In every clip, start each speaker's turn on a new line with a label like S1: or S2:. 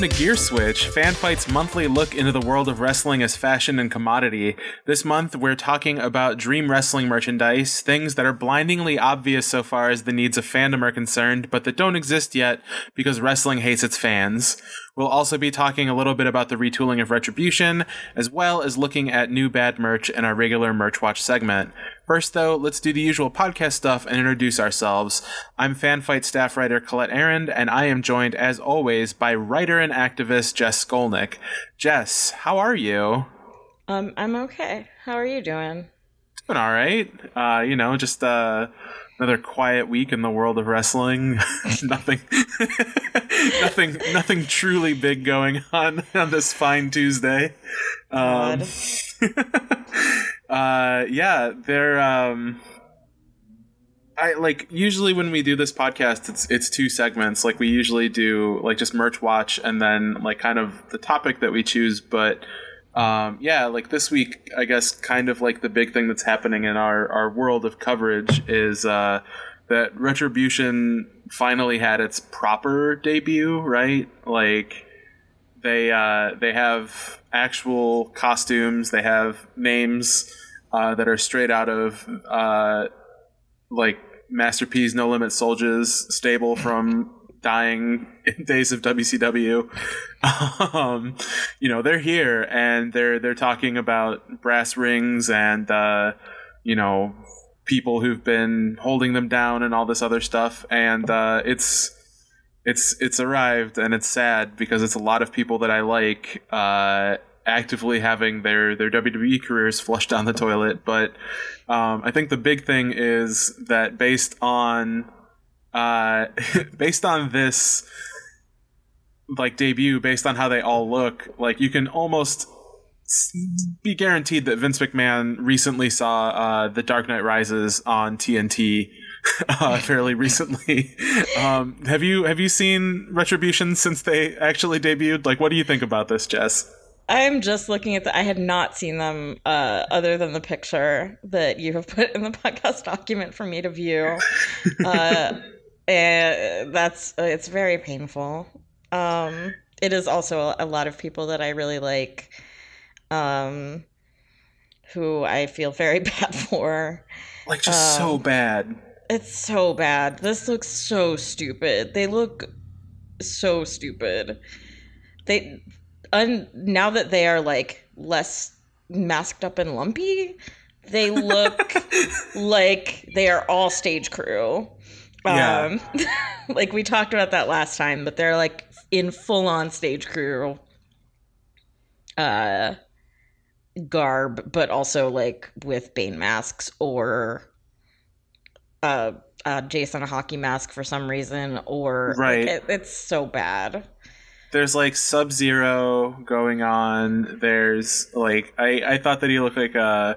S1: welcome to Gear Switch, Fanbyte's monthly look into the world of wrestling as fashion and commodity. This month, we're talking about Dream Wrestling merchandise, things that are blindingly obvious so far as the needs of fandom are concerned, but that don't exist yet because wrestling hates its fans. We'll also be talking a little bit about the retooling of Retribution, as well as looking at new bad merch in our regular Merch Watch segment. First, though, let's do the usual podcast stuff and introduce ourselves. I'm Fanbyte staff writer Colette Arrand, and I am joined, as always, by writer and activist Jess Skolnik. Jess, how are you?
S2: Um, I'm okay. How are you doing?
S1: Doing all right. Uh, you know, just uh, another quiet week in the world of wrestling. nothing, nothing, nothing truly big going on on this fine Tuesday. Um, uh, yeah, they're. Um, I like usually when we do this podcast, it's it's two segments. Like we usually do like just merch watch and then like kind of the topic that we choose, but um, yeah, like this week, I guess kind of like the big thing that's happening in our, our world of coverage is uh, that Retribution finally had its proper debut, right? Like they uh, they have actual costumes, they have names uh, that are straight out of uh, like Master P's No Limit Soldiers stable from dying days of WCW. Um, you know, they're here and they're they're talking about brass rings and uh, you know people who've been holding them down and all this other stuff. And uh, it's it's it's arrived and it's sad because it's a lot of people that I like uh, actively having their their WWE careers flushed down the toilet. But um, I think the big thing is that based on uh, based on this like debut, based on how they all look, like you can almost be guaranteed that Vince McMahon recently saw uh, The Dark Knight Rises on TNT uh, fairly recently. Um, have you have you seen Retribution since they actually debuted? Like, what do you think about this, Jess?
S2: I'm just looking at the. I had not seen them uh, other than the picture that you have put in the podcast document for me to view. Uh, and that's it's very painful. Um, it is also a lot of people that I really like, um, who I feel very bad for.
S1: Like just um, so bad.
S2: It's so bad. This looks so stupid. They look so stupid. They un, now that they are like less masked up and lumpy, they look like they are all stage crew. Yeah. Um, like we talked about that last time, but they're like in full on stage crew uh garb, but also like with Bane masks or uh, uh Jason a hockey mask for some reason or
S1: right.
S2: Like, it, it's so bad
S1: there's like Sub Zero going on. There's like I I thought that he looked like uh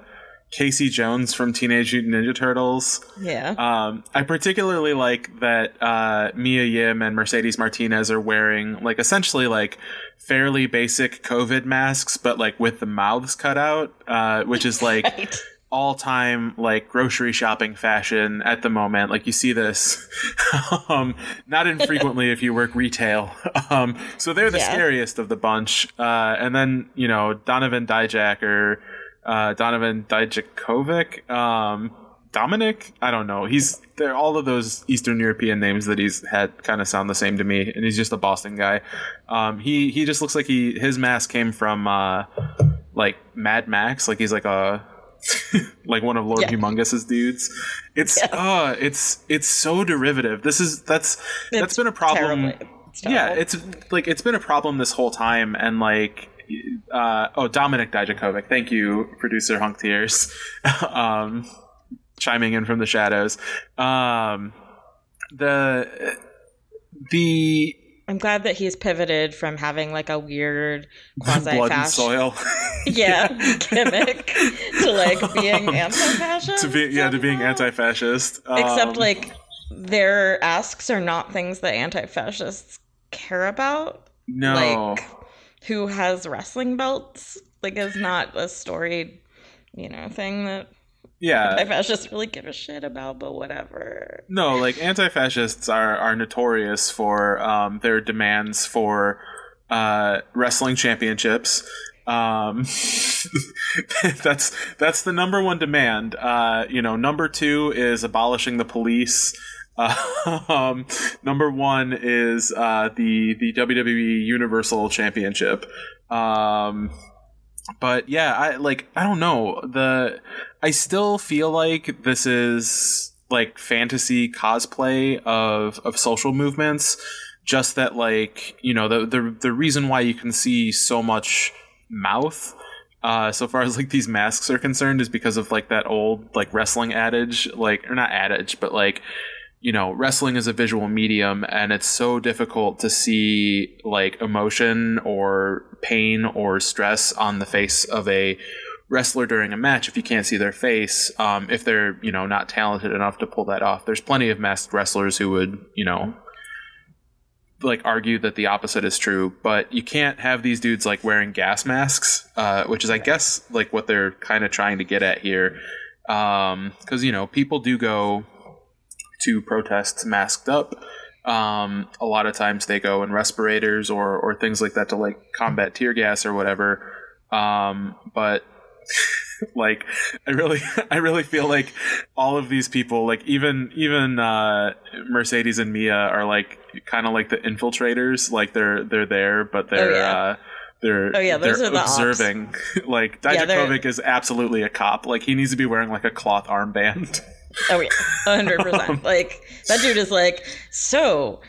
S1: Casey Jones from Teenage Mutant Ninja Turtles.
S2: Yeah.
S1: Um, I particularly like that uh, Mia Yim and Mercedes Martinez are wearing like essentially like fairly basic COVID masks, but like with the mouths cut out, uh, which is like. right all time like grocery shopping fashion at the moment. Like you see this um, not infrequently if you work retail. Um, so they're the yeah. scariest of the bunch. Uh, and then, you know, Donovan Dijak or uh, Donovan Dijakovic. Um, Dominic, I don't know. He's there. All of those Eastern European names that he's had kind of sound the same to me, and he's just a Boston guy. Um, he he just looks like he his mask came from uh, like Mad Max. Like he's like a like one of Lord yeah. Humungus's dudes. It's yeah. uh it's it's so derivative. This is that's it's that's been a problem. It's yeah, it's like it's been a problem this whole time and like uh oh Dominik Dijakovic. Thank you, producer Hunk Tears. um chiming in from the shadows. Um the the
S2: I'm glad that he's pivoted from having like a weird quasi
S1: blood and soil,
S2: yeah, gimmick to like being um, anti-fascist.
S1: To be yeah, to being anti-fascist.
S2: Um, Except like their asks are not things that anti-fascists care about.
S1: No,
S2: like who has wrestling belts like is not a storied, you know, thing that
S1: yeah
S2: anti-fascists really give a shit about but whatever
S1: no like anti-fascists are are notorious for um, their demands for uh, wrestling championships. Um, that's that's the number one demand. Uh, you know, number two is abolishing the police. um, number one is uh, the the WWE Universal Championship. Um, but yeah, I like I don't know the I still feel like this is like fantasy cosplay of of social movements. Just that like you know the the the reason why you can see so much mouth uh, so far as like these masks are concerned is because of like that old like wrestling adage like or not adage but like you know wrestling is a visual medium and it's so difficult to see like emotion or pain or stress on the face of a wrestler during a match if you can't see their face um, if they're you know not talented enough to pull that off there's plenty of masked wrestlers who would you know like argue that the opposite is true, but you can't have these dudes like wearing gas masks, uh, which is, I guess, like what they're kind of trying to get at here. Because um, you know, people do go to protests masked up. Um, a lot of times they go in respirators or or things like that to like combat tear gas or whatever. Um, but like i really i really feel like all of these people like even even uh mercedes and mia are like kind of like the infiltrators like they're they're there but they're oh, yeah. uh they're
S2: oh yeah they're
S1: the observing like Dijakovic yeah, is absolutely a cop like he needs to be wearing like a cloth armband
S2: oh yeah 100% um, like that dude is like so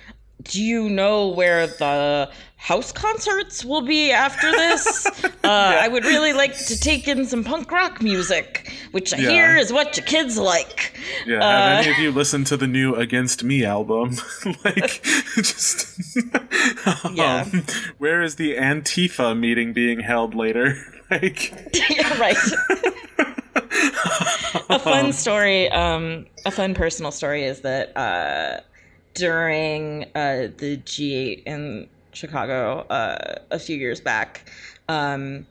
S2: do you know where the house concerts will be after this. uh, yeah. I would really like to take in some punk rock music, which I yeah. hear is what your kids like.
S1: Yeah, uh, have any of you listened to the new Against Me album? like, just yeah. Um, where is the Antifa meeting being held later? like,
S2: yeah, right. A fun story, um, a fun personal story is that uh, during uh, the G8 in Chicago uh, a few years back. Um,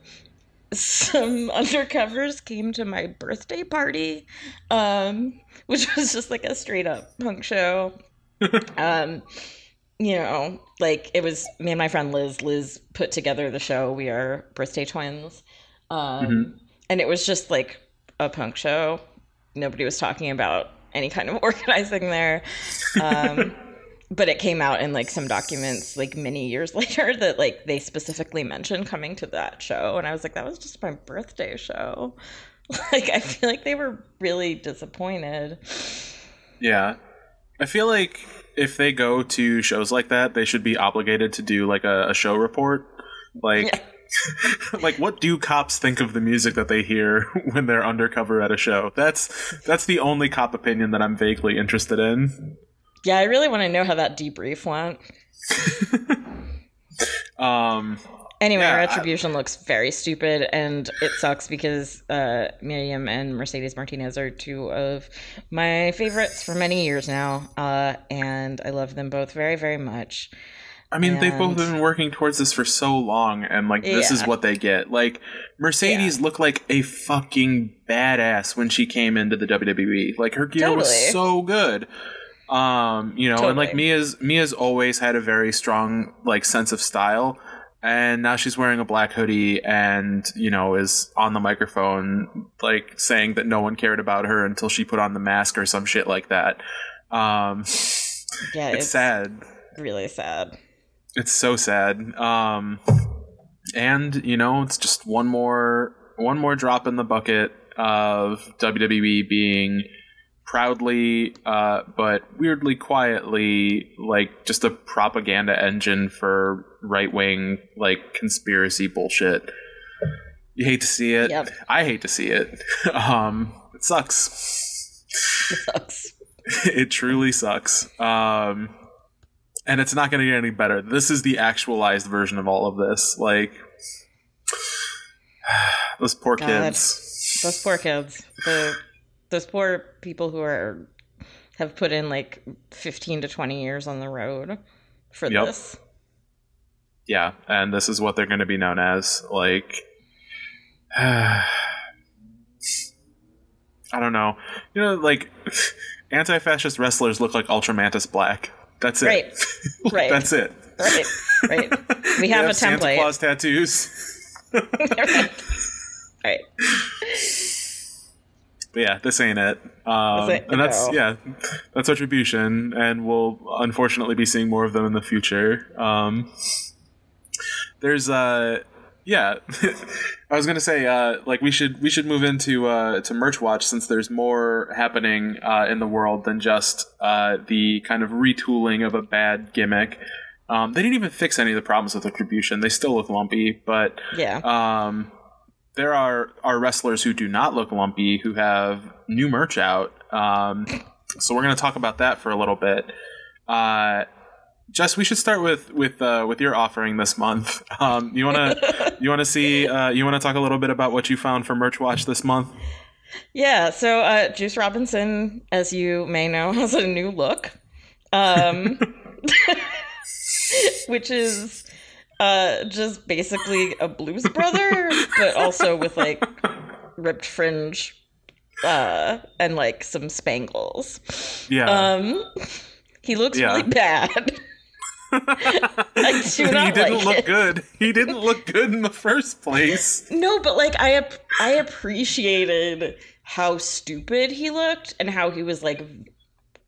S2: some undercovers came to my birthday party, um, which was just like a straight up punk show. um, you know, like it was me and my friend Liz. Liz put together the show. We are birthday twins. Um, mm-hmm. And it was just like a punk show. Nobody was talking about any kind of organizing there. Um, but it came out in like some documents like many years later that like they specifically mentioned coming to that show and i was like that was just my birthday show like i feel like they were really disappointed
S1: yeah i feel like if they go to shows like that they should be obligated to do like a, a show report like yeah. like what do cops think of the music that they hear when they're undercover at a show that's that's the only cop opinion that i'm vaguely interested in
S2: yeah, I really want to know how that debrief went.
S1: um.
S2: Anyway, yeah, Retribution I, looks very stupid, and it sucks because uh, Mia Yim and Mercedes Martinez are two of my favorites for many years now, uh, and I love them both very, very much.
S1: I mean, and... they've both been working towards this for so long, and like this yeah. is what they get. Like Mercedes yeah. looked like a fucking badass when she came into the WWE. Like her gear totally. was so good. Um, you know, totally. and like Mia's Mia's always had a very strong like sense of style. And now she's wearing a black hoodie and, you know, is on the microphone like saying that no one cared about her until she put on the mask or some shit like that. Um Yeah, it's, it's sad.
S2: Really sad.
S1: It's so sad. Um and, you know, it's just one more one more drop in the bucket of WWE being proudly uh, but weirdly quietly like just a propaganda engine for right wing like conspiracy bullshit. You hate to see it. Yep. I hate to see it. um, it sucks.
S2: It sucks.
S1: it truly sucks. Um, and it's not going to get any better. This is the actualized version of all of this. Like those poor God. kids.
S2: Those poor kids. The those poor people who are have put in like 15 to 20 years on the road for yep. this.
S1: Yeah, and this is what they're going to be known as. Like, I don't know. You know, like anti-fascist wrestlers look like Ultramantis Black. That's it.
S2: Right. Right.
S1: That's it.
S2: Right. Right. We have, a
S1: Santa
S2: template.
S1: Claus tattoos.
S2: right.
S1: But yeah, this ain't it. Um,
S2: ain't-
S1: and that's
S2: no.
S1: yeah, that's Retribution, and we'll unfortunately be seeing more of them in the future. Um, there's uh, yeah, I was gonna say uh, like we should we should move into uh, to merch watch since there's more happening uh, in the world than just uh, the kind of retooling of a bad gimmick. Um, they didn't even fix any of the problems with Retribution. They still look lumpy, but
S2: Yeah.
S1: um, there are are wrestlers who do not look lumpy who have new merch out. Um, so we're going to talk about that for a little bit. Jess, we should start with with uh, with your offering this month. Um, you want to you want to see uh, you want to talk a little bit about what you found for Merch Watch this month?
S2: Yeah, so uh, Juice Robinson, as you may know, has a new look, um, which is uh, just basically a Blues Brother, but also with like ripped fringe uh, and like some spangles.
S1: Yeah,
S2: Um, he looks
S1: Yeah.
S2: really bad. I do
S1: he didn't
S2: like
S1: look
S2: it.
S1: good. He didn't look good in the first place.
S2: No, but like I ap- I appreciated how stupid he looked and how he was like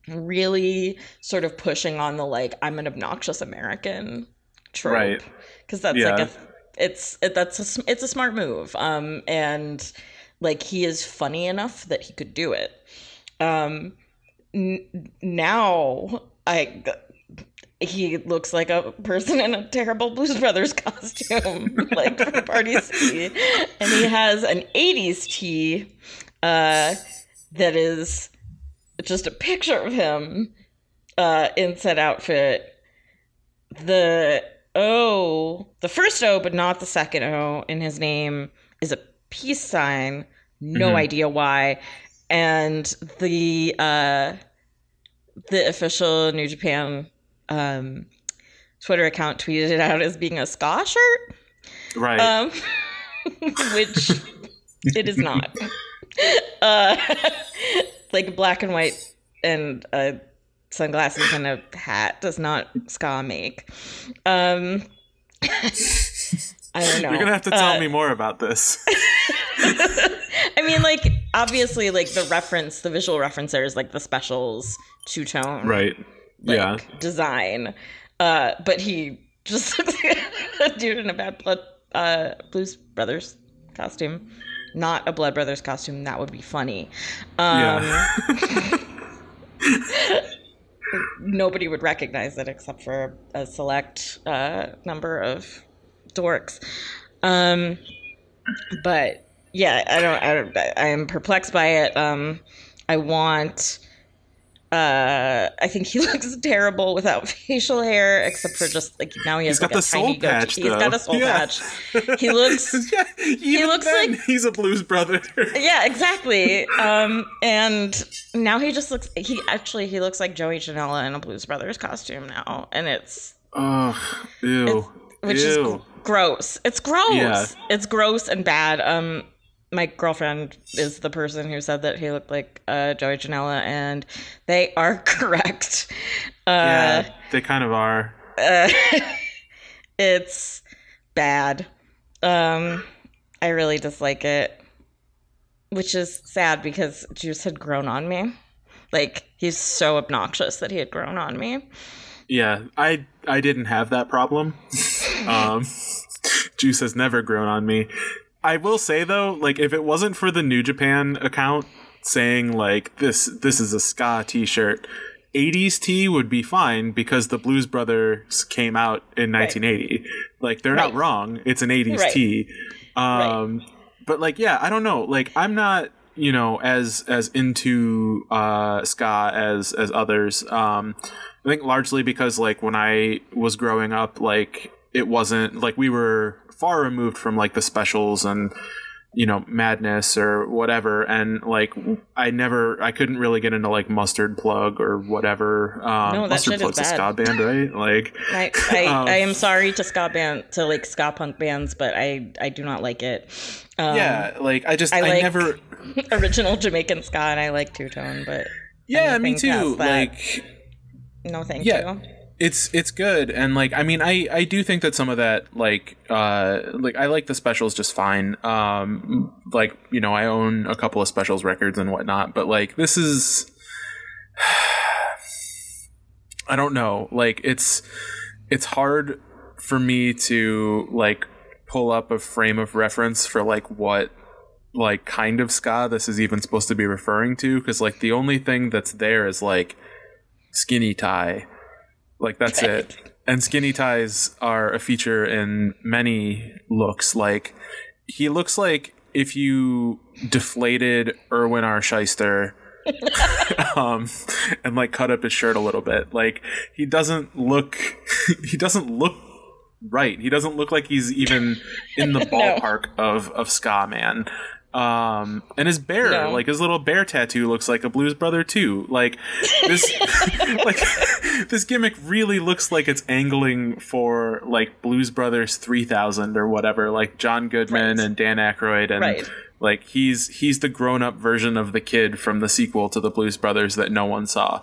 S2: really sort of pushing on the like I'm an obnoxious American trope
S1: Right.
S2: because that's
S1: Yeah.
S2: like a it's it, that's a, it's a smart move um and like he is funny enough that he could do it um n- now I he looks like a person in a terrible Blues Brothers costume, like from Party City. And he has an 80s tee uh, that is just a picture of him uh, in said outfit. The O, the first O, but not the second O in his name is a peace sign. No
S1: Mhm.
S2: idea why. And the uh, the official New Japan um, Twitter account tweeted it out as being a ska shirt,
S1: Right.
S2: um, which it is not. Uh, like black and white and uh, sunglasses and a hat does not ska make. Um, I don't know.
S1: You're gonna have to tell
S2: Uh,
S1: me more about this.
S2: I mean, like obviously, like the reference, the visual reference there is like the specials two tone,
S1: right.
S2: Like,
S1: yeah.
S2: design. Uh, but he just looks like a dude in a bad blood uh, Blues Brothers costume. Not a Blood Brothers costume. That would be funny. Um,
S1: yeah.
S2: Nobody would recognize it except for a select uh, number of dorks. Um, but yeah, I don't. I don't. I am perplexed by it. Um, I want. Uh, I think he looks terrible without facial hair, except for just like now he has
S1: He's got
S2: like
S1: the
S2: a
S1: soul
S2: tiny goatee.
S1: patch,
S2: He's got a soul
S1: Yeah.
S2: patch. He looks
S1: yeah, even
S2: looks
S1: then,
S2: like-
S1: he's a blues brother.
S2: yeah, exactly. Um, and now he just looks. He actually he looks like Joey Janela in a Blues Brothers costume now, and it's
S1: Ugh, ew,
S2: which is
S1: ew.
S2: gr- gross. It's gross.
S1: Yeah.
S2: It's gross and bad. Um, my girlfriend is the person who said that he looked like uh, Joey Janela, and they are correct. Uh,
S1: yeah, they kind of are.
S2: uh, it's bad. Um, I really dislike it, which is sad because Juice had grown on me. Like he's so obnoxious that he had grown on me.
S1: Yeah, I I didn't have that problem. um, Juice has never grown on me. I will say though, like if it wasn't for the New Japan account saying like this this is a ska T-shirt, 80s T would be fine because the Blues Brothers came out in 1980. Like they're not wrong. It's an 80s
S2: Right.
S1: T. Um, but like yeah, I don't know. Like I'm not you know as as into uh ska as as others. Um, I think largely because like when I was growing up, like it wasn't like we were far removed from like the specials and you know madness or whatever and like i never i couldn't really get into like mustard plug or whatever um
S2: No, that
S1: mustard
S2: shit is
S1: plug's a ska band right like
S2: I I,
S1: Um,
S2: I am sorry to ska band to like ska punk bands, but I I do not like it. Um,
S1: yeah like i just
S2: I
S1: i,
S2: like
S1: never
S2: original Jamaican ska, and I like two tone, but
S1: yeah me too like
S2: No, thank
S1: Yeah.
S2: you.
S1: It's it's good and like i mean i i do think that some of that like uh like i like the specials just fine. Um like you know i own a couple of specials records and whatnot but like this is i don't know. Like it's it's hard for me to like pull up a frame of reference for like what like kind of ska this is even supposed to be referring to because like the only thing that's there is like skinny tie like that's it. And skinny ties are a feature in many looks. Like he looks like if you deflated Irwin R. Schyster um and like cut up his shirt a little bit. Like he doesn't look he doesn't look right. He doesn't look like he's even in the ballpark of of ska man um and his bear
S2: No.
S1: like his little bear tattoo looks like a blues brother too like this like this gimmick really looks like it's angling for like blues brothers 3000 or whatever like john goodman
S2: Right.
S1: and dan Aykroyd and
S2: Right.
S1: like he's he's the grown-up version of the kid from the sequel to the blues brothers that no one saw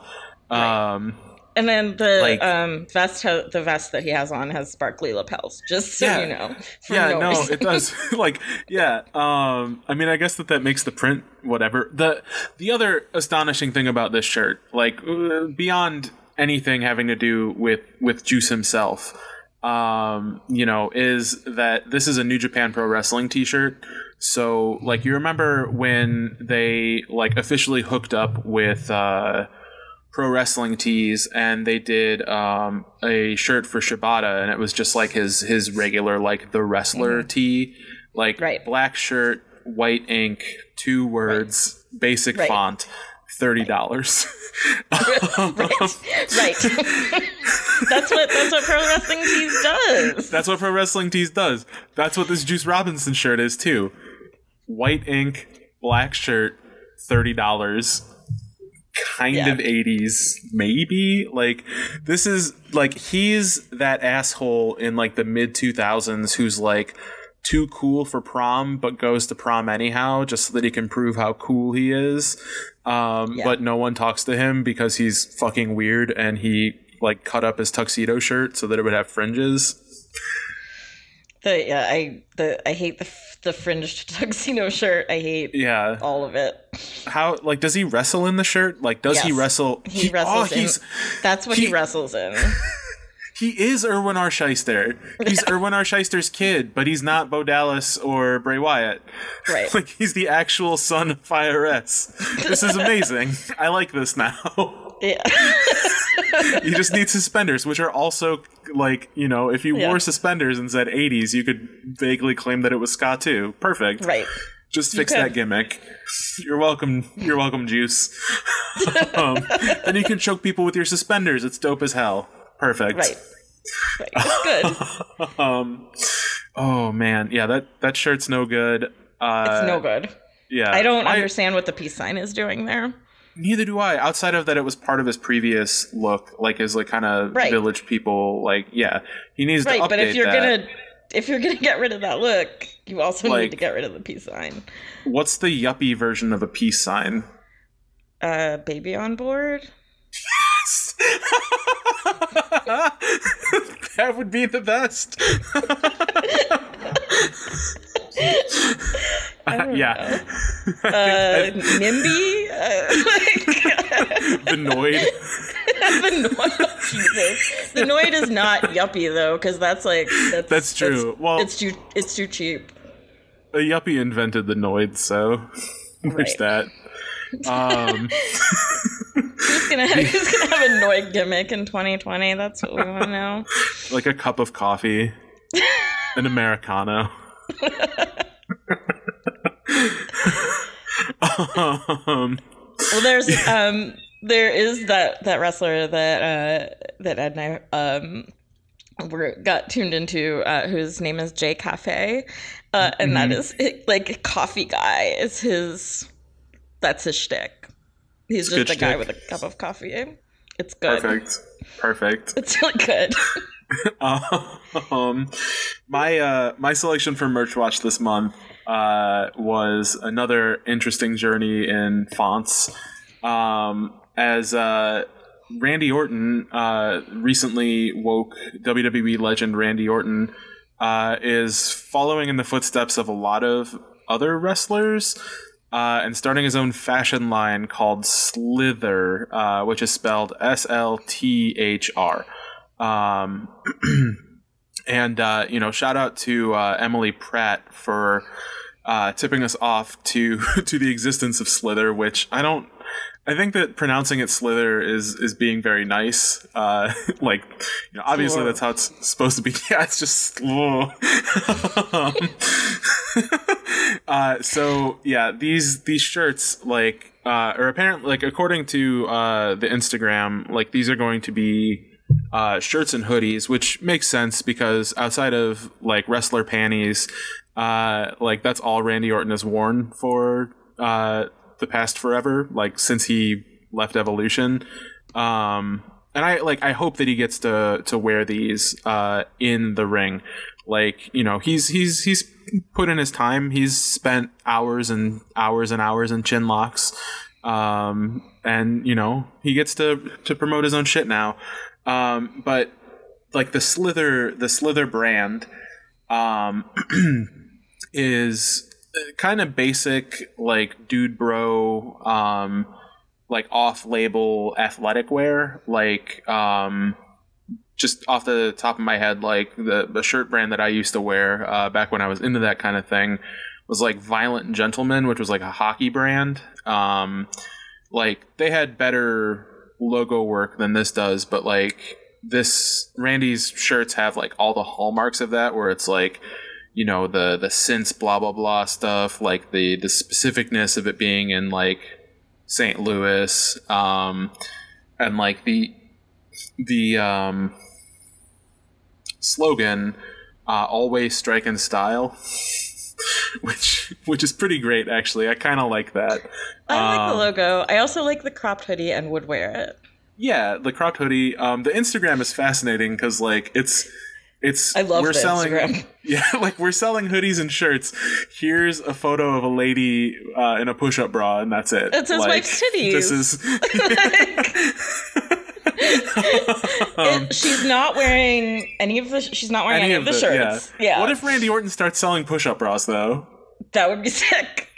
S1: um
S2: And then the
S1: Like-
S2: um, vest, the vest that he has on has sparkly lapels. Just so
S1: Yeah.
S2: you know.
S1: yeah no,
S2: reason.
S1: it does like yeah um i mean i guess that that makes the print whatever the the other astonishing thing about this shirt like uh, beyond anything having to do with with juice himself um you know is that this is a new japan pro wrestling t-shirt so like you remember when they like officially hooked up with uh pro wrestling tees and they did um, a shirt for Shibata and it was just like his his regular like the wrestler tee. Like
S2: Right.
S1: black shirt white ink two words basic
S2: Right.
S1: font thirty dollars.
S2: Right. that's what that's what pro wrestling tees does.
S1: that's what pro wrestling tees does. That's what this Juice Robinson shirt is too. White ink black shirt thirty dollars kind
S2: Yeah.
S1: of 80s maybe like this is like he's that asshole in like the mid 2000s who's like too cool for prom but goes to prom anyhow just so that he can prove how cool he is um,
S2: Yeah.
S1: but no one talks to him because he's fucking weird and he like cut up his tuxedo shirt so that it would have fringes
S2: The yeah, I the I hate the f- the fringed tuxedo shirt. I hate
S1: yeah
S2: all of it.
S1: how like does he wrestle in the shirt like does he wrestle
S2: He oh, wrestles
S1: oh,
S2: in-
S1: he's
S2: That's what
S1: he-
S2: he, wrestles in.
S1: He is Irwin R. Schyster. He's Irwin R. Schyster's kid, but he's not Bo Dallas or Bray Wyatt.
S2: Right.
S1: Like he's the actual son of IRS. This is amazing. I like this now.
S2: Yeah.
S1: he just need suspenders, which are also like you know, if you
S2: Yeah.
S1: wore suspenders and said '80s, you could vaguely claim that it was ska too. Perfect.
S2: right.
S1: Just fix that gimmick. You're welcome. You're welcome, Juice. um, then you can choke people with your suspenders. It's dope as hell. Perfect.
S2: Right. Right. Good.
S1: Um. Oh man, yeah that that shirt's no good. Uh,
S2: It's no good.
S1: Yeah,
S2: I don't understand what the peace sign is doing there.
S1: Neither do I. Outside of that, it was part of his previous look, like his like kind of
S2: Right.
S1: village people. Like, yeah, he needs to
S2: Right,
S1: update
S2: but if you're
S1: that.
S2: gonna if you're gonna get rid of that look, you also
S1: Like-
S2: need to get rid of the peace sign.
S1: What's the yuppie version of a peace sign?
S2: Uh, baby on board.
S1: Yes, that would be the best.
S2: Don't
S1: yeah.
S2: Uh, NIMBY. Uh,
S1: the Noid.
S2: the Noid. Jesus. The is not yuppie though, because that's like that's
S1: That's true. Well-
S2: it's too it's too cheap.
S1: A yuppie invented the Noid, so there's that. Um,
S2: Who's gonna have, who's gonna have a Noid gimmick in 2020? That's what we want to know.
S1: like a cup of coffee, an americano. Um,
S2: Well, there's um there is that that wrestler that uh that Ed and I um were got tuned into uh, whose name is Jay Cafe, uh, and that is like coffee guy is his that's his shtick. He's
S1: It's
S2: just a guy with a cup of coffee. It's good.
S1: perfect, perfect.
S2: It's really good.
S1: um, my uh, my selection for merch watch this month uh, was another interesting journey in fonts. Um, as uh, Randy Orton uh, recently woke WWE legend Randy Orton uh, is following in the footsteps of a lot of other wrestlers uh, and starting his own fashion line called Slither, which is spelled S L T H R. Um, and uh, you know, shout out to uh, Emily Pratt for uh, tipping us off to to the existence of Slither, which I don't. I think that pronouncing it Slither is is being very nice. Uh, like, you know, obviously
S2: Slur.
S1: that's how it's supposed to be. Yeah, it's just. um, uh, so yeah, these these shirts like uh, or apparently like according to uh, the Instagram, like these are going to be uh, shirts and hoodies, which makes sense because outside of like wrestler panties, uh, like that's all Randy Orton has worn for uh, the past forever, like since he left Evolution. Um, and I like I hope that he gets to to wear these uh, in the ring. Like you know, he's he's he's put in his time. He's spent hours and hours and hours in chin locks. Um, and you know, he gets to to promote his own shit now. Um, but like the Slither, the Slither brand, um, is kind of basic, like dude bro, um, like off label athletic wear. Like, um, just off the top of my head, like the, the shirt brand that I used to wear uh, back when I was into that kind of thing was like Violent Gentleman, which was like a hockey brand. Um, like they had better logo work than this does, but like this Randy's shirts have like all the hallmarks of that, where it's like you know the the synths blah blah blah stuff, like the the specificness of it being in like St. Louis, um, and like the the um, slogan uh, "Always strike in style." which which is pretty great actually. I kind of like that.
S2: I like the
S1: Um,
S2: logo. I also like the cropped hoodie and would wear it.
S1: Yeah, the cropped hoodie. Um, the Instagram is fascinating because like it's it's
S2: I love
S1: we're
S2: the
S1: selling
S2: Instagram.
S1: yeah like we're selling hoodies and shirts. Here's a photo of a lady uh, in a push-up bra and that's it.
S2: It says
S1: like,
S2: wife's titties.
S1: This is um,
S2: It- she's not wearing any of the. She's not wearing any, of the, shirts. Yeah.
S1: What if Randy Orton starts selling push-up bras though?
S2: that would be sick?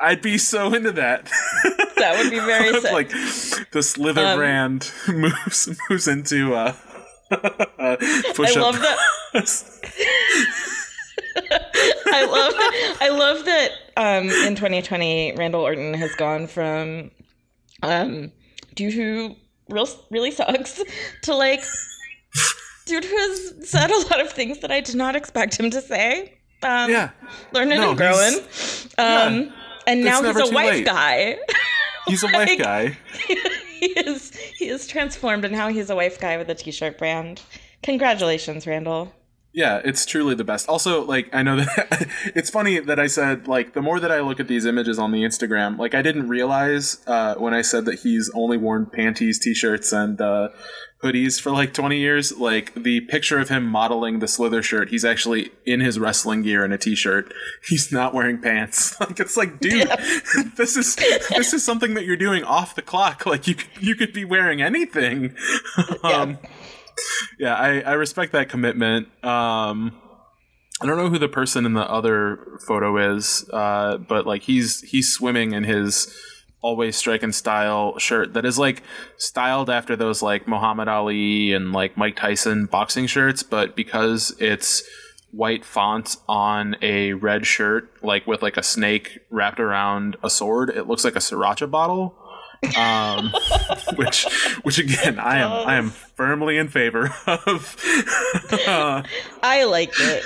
S1: I'd be so into that.
S2: That would be very sick.
S1: like the Slither
S2: Um,
S1: brand moves moves into uh,
S2: I
S1: push-up
S2: love that. I love. I love that. Um, in 2020, Randall Orton has gone from, um, dude who real really sucks to like, dude who has said a lot of things that I did not expect him to say. Um,
S1: Yeah,
S2: learning
S1: No,
S2: and growing. Um, and now he's a wife
S1: late.
S2: guy.
S1: he's a wife
S2: Like-
S1: guy.
S2: he is he is transformed, and now he's a wife guy with a t-shirt brand. Congratulations, Randall.
S1: Yeah, it's truly the best. Also, like I know that it's funny that I said like the more that I look at these images on the Instagram, like I didn't realize uh, when I said that he's only worn panties, t-shirts, and uh, hoodies for like 20 years. Like the picture of him modeling the Slither shirt, he's actually in his wrestling gear and a t-shirt. He's not wearing pants. Like it's like, dude, this is this is something that you're doing off the clock. Like you could, you could be wearing anything. um, yeah, I, I respect that commitment. Um, I don't know who the person in the other photo is, uh, but like he's he's swimming in his always striking style shirt that is like styled after those like Muhammad Ali and like Mike Tyson boxing shirts, but because it's white font on a red shirt, like with like a snake wrapped around a sword, it looks like a sriracha bottle. um, which, which again, I am, I am firmly in favor of. Uh,
S2: I liked it.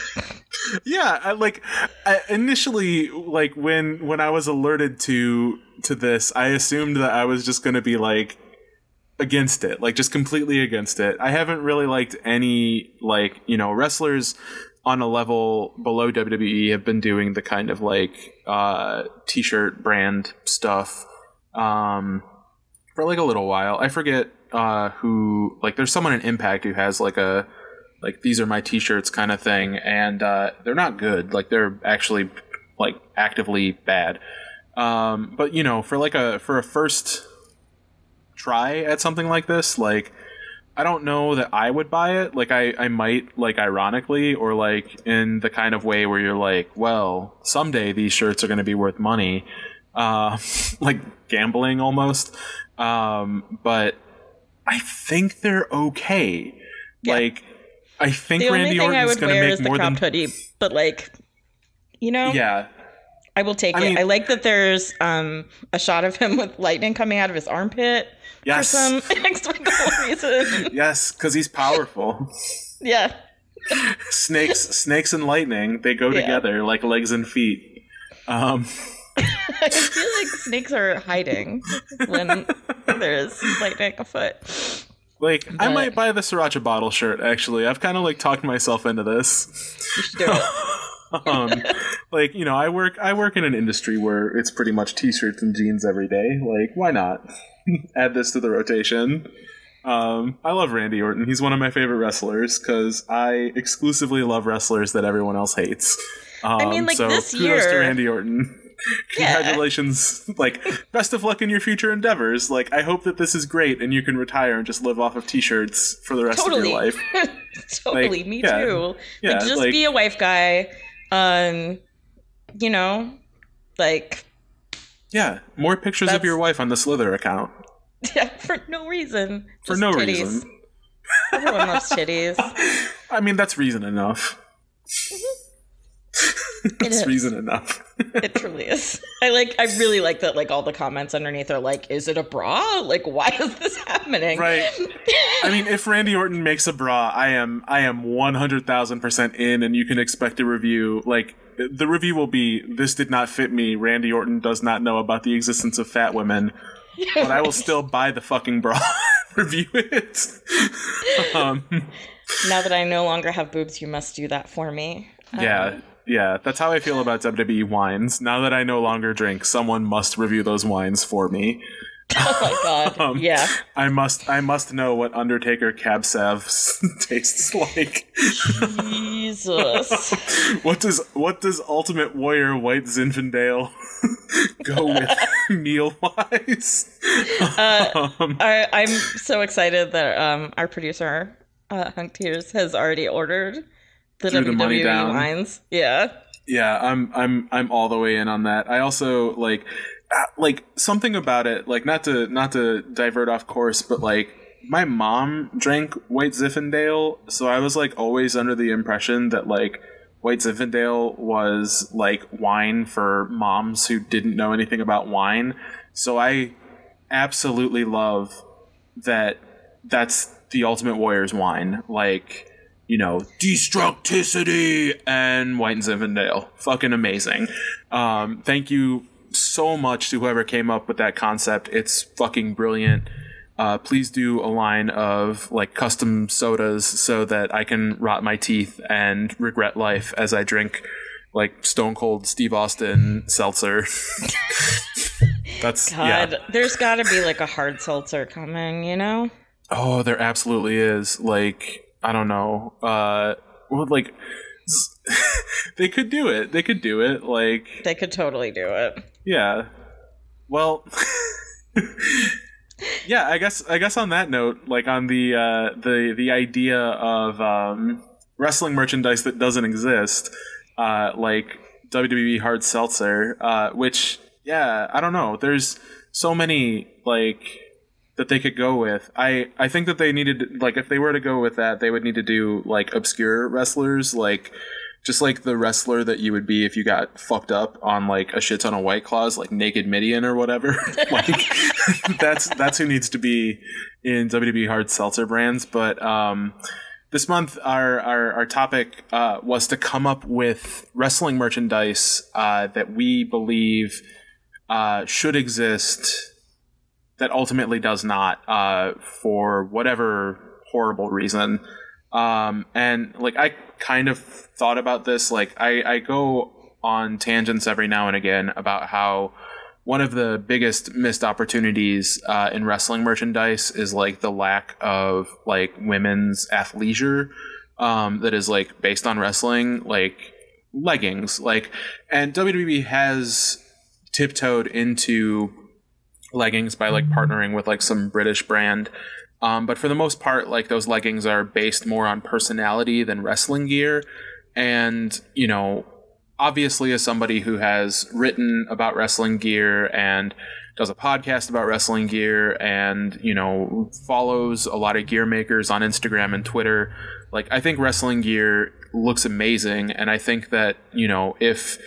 S1: Yeah, I, like I, initially, like when when I was alerted to to this, I assumed that I was just going to be like against it, like just completely against it. I haven't really liked any like you know wrestlers on a level below WWE have been doing the kind of like uh, t-shirt brand stuff um, for like a little while. I forget uh, who like there's someone in Impact who has like a like these are my t-shirts kind of thing and uh, they're not good like they're actually like actively bad um, but you know for like a for a first try at something like this. Like, I don't know that I would buy it. Like, I, I might, like, ironically, or like in the kind of way where you're like, well, someday these shirts are going to be worth money. Uh, like gambling almost. Um, but I think they're okay.
S2: Yeah.
S1: Like, I think
S2: The only
S1: Randy
S2: thing I would
S1: going to
S2: wear
S1: make
S2: is the
S1: more
S2: cropped
S1: than.
S2: hoodie, but like, you know,
S1: Yeah,
S2: I will take
S1: I
S2: it.
S1: mean-
S2: I like that there's um a shot of him with lightning coming out of his armpit
S1: yes,
S2: for some inexplicable reason.
S1: yes, because he's powerful.
S2: yeah,
S1: snakes, snakes, and lightning they go
S2: Yeah.
S1: together like legs and feet. Um,
S2: I feel like snakes are hiding when there's lightning afoot.
S1: Like I might buy the sriracha bottle shirt. Actually, I've kind of like talked myself into this.
S2: You should do it.
S1: um, like you know, I work I work in an industry where it's pretty much t-shirts and jeans every day. Like, why not add this to the rotation? Um, I love Randy Orton. He's one of my favorite wrestlers because I exclusively love wrestlers that everyone else hates. Um,
S2: mean, like,
S1: so
S2: this
S1: kudos to Randy Orton.
S2: Yeah.
S1: Congratulations! Like, best of luck in your future endeavors. Like, I hope that this is great and you can retire and just live off of t-shirts for the rest of your life.
S2: totally,
S1: Like,
S2: me
S1: yeah.
S2: too.
S1: Yeah,
S2: like, just
S1: like-
S2: be a wife guy. Um, you know, like
S1: Yeah, more pictures of your wife on the Slither account.
S2: yeah, for no reason.
S1: For no
S2: titties.
S1: reason.
S2: Everyone loves titties.
S1: I mean, that's reason enough.
S2: It
S1: reason enough.
S2: It truly is. I like. I really like that. Like all the comments underneath are like, "Is it a bra? Like, why is this happening?"
S1: Right. I mean, if Randy Orton makes a bra, I am I am one hundred thousand percent in, and you can expect a review. Like the review will be, "This did not fit me." Randy Orton does not know about the existence of fat women, but I will still buy the fucking bra. review it. um,
S2: now that I no longer have boobs, you must do that for me. Um,
S1: yeah, yeah, that's how I feel about WWE wines. Now that I no longer drink, someone must review those wines for me.
S2: Oh my god.
S1: Um,
S2: yeah.
S1: I must I must know what Undertaker cab sauv tastes like.
S2: Jesus.
S1: what does what does Ultimate Warrior White Zinfandel go with meal wise?
S2: Uh,
S1: um,
S2: I, I'm so excited that um, our producer, uh, Hunk Tears, has already ordered the
S1: Threw the money
S2: WWE
S1: down.
S2: wines. Yeah.
S1: yeah, I'm I'm I'm all the way in on that. I also like uh, like something about it, like not to not to divert off course, but like my mom drank White Zinfandel, so I was like always under the impression that like White Zinfandel was like wine for moms who didn't know anything about wine. So I absolutely love that that's the Ultimate Warrior's wine. Like, you know, destructicity and White and Zinfandel. Fucking amazing. Um, thank you so much to whoever came up with that concept. It's fucking brilliant. Uh, please do a line of like custom sodas so that I can rot my teeth and regret life as I drink like Stone Cold Steve Austin seltzer. That's
S2: God,
S1: yeah.
S2: there's got to be like a hard seltzer coming, you know?
S1: Oh, there absolutely is. Like, I don't know. Uh, well, like, they could do it. They could do it. Like,
S2: They could totally do it.
S1: yeah. Well, yeah. I guess. I guess on that note, like on the uh, the the idea of um, wrestling merchandise that doesn't exist, uh, like WWE hard seltzer, uh, which yeah, I don't know. There's so many like that they could go with. I I think that they needed like if they were to go with that, they would need to do like obscure wrestlers, like just like the wrestler that you would be if you got fucked up on like a shit ton of white claws, like Naked Mideon or whatever. like that's that's who needs to be in WWE hard seltzer brands. But um, this month, our our, our topic uh, was to come up with wrestling merchandise uh, that we believe uh, should exist that ultimately does not uh, for whatever horrible reason. Um, and like I kind of thought about this. Like I, I go on tangents every now and again about how one of the biggest missed opportunities uh, in wrestling merchandise is like the lack of like women's athleisure um, that is like based on wrestling, like leggings. Like, and WWE has tiptoed into leggings by like partnering with like some British brand. Um, but for the most part, like those leggings are based more on personality than wrestling gear. And, you know, obviously, as somebody who has written about wrestling gear and does a podcast about wrestling gear and, you know, follows a lot of gear makers on Instagram and Twitter, like, I think wrestling gear looks amazing. And I think that, you know, if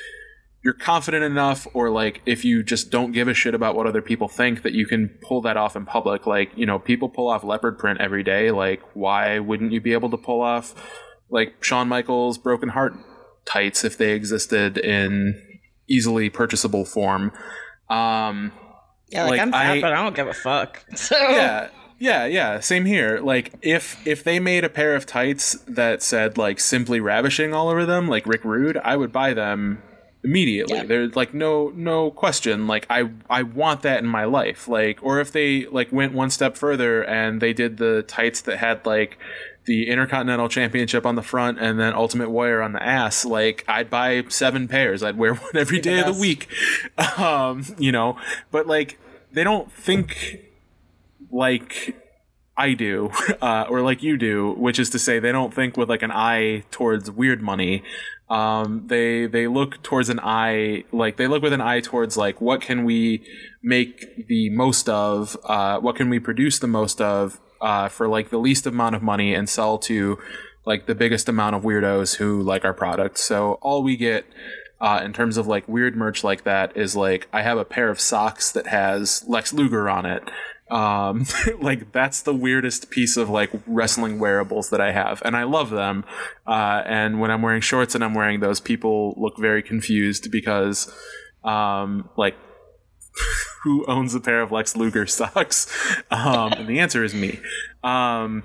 S1: you're confident enough or like if you just don't give a shit about what other people think that you can pull that off in public. Like you know people pull off leopard print every day. Like why wouldn't you be able to pull off like Shawn Michaels broken heart tights if they existed in easily purchasable form? Um
S2: yeah like, like i'm fat I, but i don't give a fuck. So
S1: yeah yeah, yeah, same here. Like if if they made a pair of tights that said like simply ravishing all over them, like Rick Rude, I would buy them immediately. Yeah. There's like no no question. Like I I want that in my life. Like or if they like went one step further and they did the tights that had like the Intercontinental Championship on the front and then Ultimate Warrior on the ass, like I'd buy seven pairs. I'd wear one every day of the week. Um, you know, but like they don't think like I do, uh, or like you do, which is to say, they don't think with like an eye towards weird money um, they they look towards an eye like they look with an eye towards like what can we make the most of uh, what can we produce the most of uh, for like the least amount of money and sell to like the biggest amount of weirdos who like our product. So all we get uh, in terms of like weird merch like that is like I have a pair of socks that has Lex Luger on it um, like that's the weirdest piece of like wrestling wearables that I have, and I love them. Uh, and when I'm wearing shorts and I'm wearing those, people look very confused because, um, like, who owns a pair of Lex Luger socks? Um, and the answer is me. Um,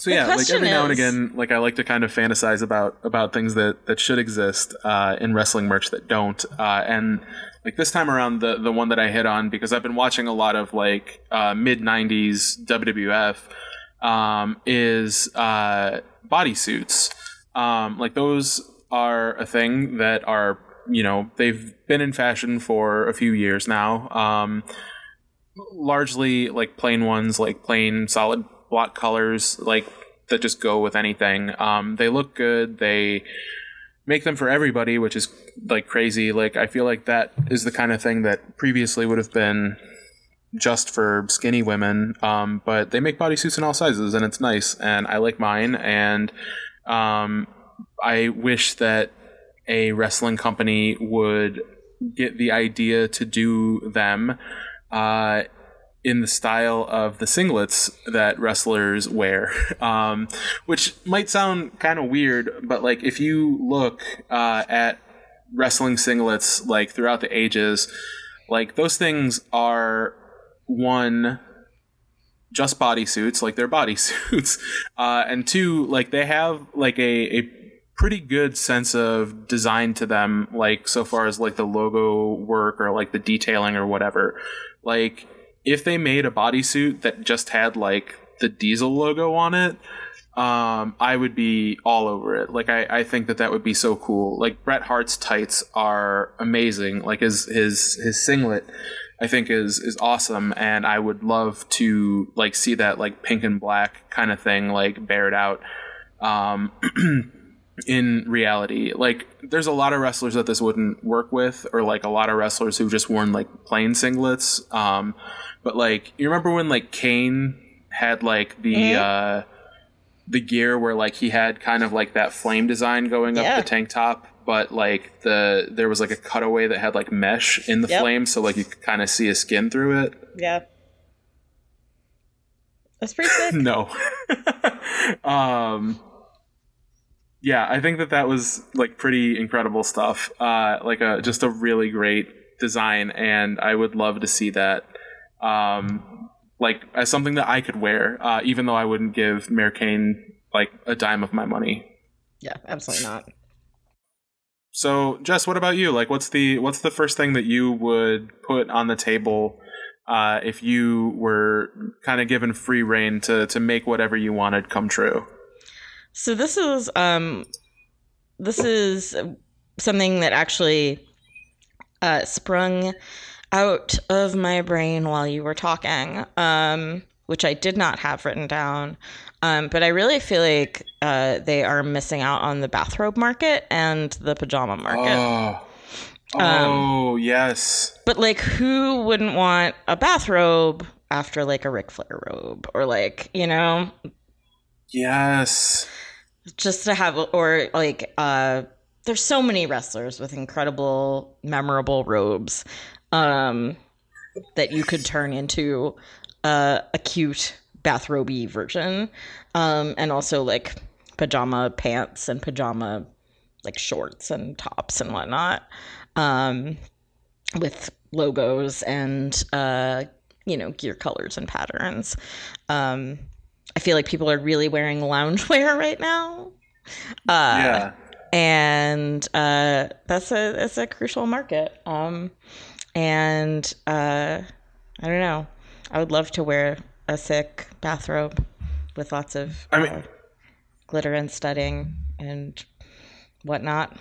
S1: so yeah, like every is... now and again, like I like to kind of fantasize about about things that that should exist uh, in wrestling merch that don't, uh, and like this time around the the one that I hit on because I've been watching a lot of like uh, mid '90s WWF um, is uh, bodysuits. Um, like those are a thing that are you know they've been in fashion for a few years now. Um, largely like plain ones, like plain solid block colors, like that just go with anything. Um, they look good. They make them for everybody, which is like crazy. Like I feel like that is the kind of thing that previously would have been just for skinny women. Um, but they make bodysuits in all sizes, and it's nice, and I like mine. And um, I wish that a wrestling company would get the idea to do them. Uh, in the style of the singlets that wrestlers wear, um, which might sound kind of weird, but like if you look uh, at wrestling singlets like throughout the ages, like those things are one just bodysuits, like they're bodysuits, uh, and two, like they have like a, a pretty good sense of design to them, like so far as like the logo work or like the detailing or whatever, like if they made a bodysuit that just had like the diesel logo on it um, I would be all over it. Like I, I think that that would be so cool. Like Bret Hart's tights are amazing. Like his his his singlet, I think is is awesome, and I would love to like see that like pink and black kind of thing like bared out. Um, in reality. Like, there's a lot of wrestlers that this wouldn't work with, or like a lot of wrestlers who've just worn like plain singlets. Um, but like, you remember when like Kane had like the mm-hmm. uh, the gear where like he had kind of like that flame design going yeah. up the tank top, but like the there was like a cutaway that had like mesh in the yep. flame, so like you could kind of see his skin through it.
S2: Yeah. That's pretty sick.
S1: no. um yeah, I think that that was like pretty incredible stuff. Uh, like a just a really great design, and I would love to see that. Um, like as something that I could wear, uh, even though I wouldn't give Mayor Kane like a dime of my money.
S2: Yeah, absolutely not.
S1: So, Jess, what about you? Like, what's the what's the first thing that you would put on the table uh, if you were kind of given free reign to to make whatever you wanted come true?
S2: So this is um, this is something that actually uh, sprung out of my brain while you were talking, um, which I did not have written down. Um, but I really feel like uh, they are missing out on the bathrobe market and the pajama market.
S1: Oh,
S2: Um,
S1: oh yes.
S2: But like, who wouldn't want a bathrobe after like a Ric Flair robe, or like you know,
S1: Yes.
S2: just to have, or like, uh, there's so many wrestlers with incredible, memorable robes, um, that you could turn into uh, a cute bathrobe version, um, and also like pajama pants and pajama like shorts and tops and whatnot. Um, with logos and uh, you know gear colors and patterns. Um, I feel like people are really wearing loungewear right now. Uh,
S1: yeah.
S2: and uh, that's a that's a crucial market. Um, and uh, I don't know. I would love to wear a sick bathrobe with lots of
S1: I mean-
S2: uh, glitter and studding and whatnot.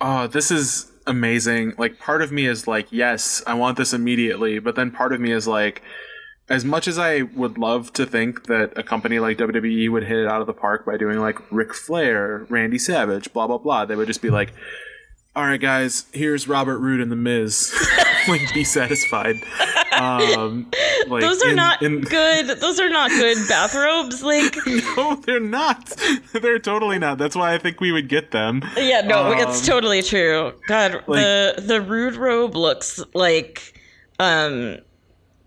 S1: Oh, this is amazing. Like part of me is like, yes, I want this immediately, but then part of me is like as much as I would love to think that a company like WWE would hit it out of the park by doing like Ric Flair, Randy Savage, blah blah blah, they would just be like, "All right, guys, here's Robert Roode and the Miz. like, be satisfied." Um, like
S2: Those are
S1: in-
S2: not
S1: in-
S2: good. Those are not good bathrobes. Like,
S1: no, they're not. they're totally not. That's why I think we would get them.
S2: yeah, no, it's
S1: Um,
S2: totally true. God,
S1: like-
S2: the the Roode robe looks like, um,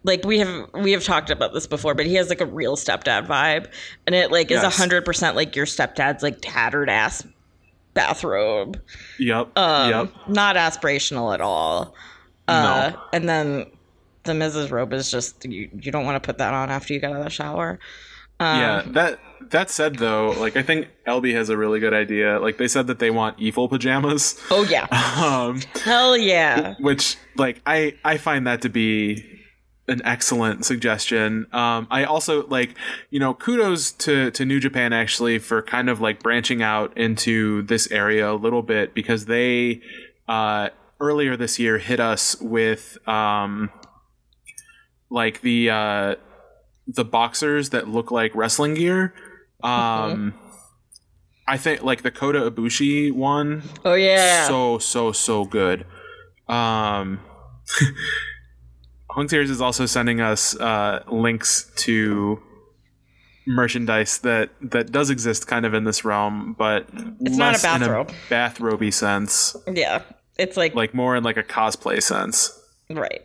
S2: like we have we have talked about this before, but he has like a real stepdad vibe, and it like is a
S1: Yes.
S2: hundred percent like your stepdad's like tattered ass bathrobe.
S1: Yep.
S2: Um,
S1: yep.
S2: not aspirational at all. Uh, and then the Miz robe is just you, you don't want to put that on after you get out of the shower. Um,
S1: Yeah, that that said though, like I think LB has a really good idea. Like they said that they want evil pajamas.
S2: Oh yeah.
S1: Um
S2: Hell yeah.
S1: which like I I find that to be an excellent suggestion. Um I also like, you know, kudos to to New Japan actually for kind of like branching out into this area a little bit because they uh earlier this year hit us with um like the uh the boxers that look like wrestling gear. Um I think like the Kota Ibushi one
S2: Oh yeah.
S1: so so so good. Um, Hung Tears is also sending us uh, links to merchandise that that does exist kind of in this realm, but
S2: It's not a bathrobe.
S1: bathrobe sense,
S2: yeah. It's like,
S1: like more in like a cosplay sense.
S2: right.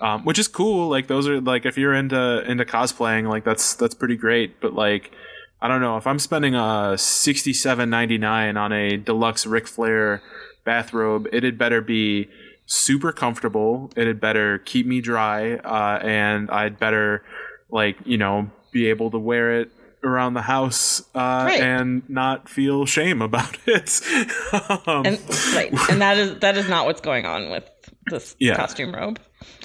S1: Um, which is cool. Like those are like if you're into into cosplaying, like that's that's pretty great. But like I don't know if I'm spending a sixty seven ninety nine on a deluxe Ric Flair bathrobe, it had better be super comfortable. It had better keep me dry, uh, and I'd better like you know be able to wear it around the house uh,
S2: Right.
S1: and not feel shame about it. um,
S2: And right. And that is that is not what's going on with this
S1: Yeah.
S2: costume robe.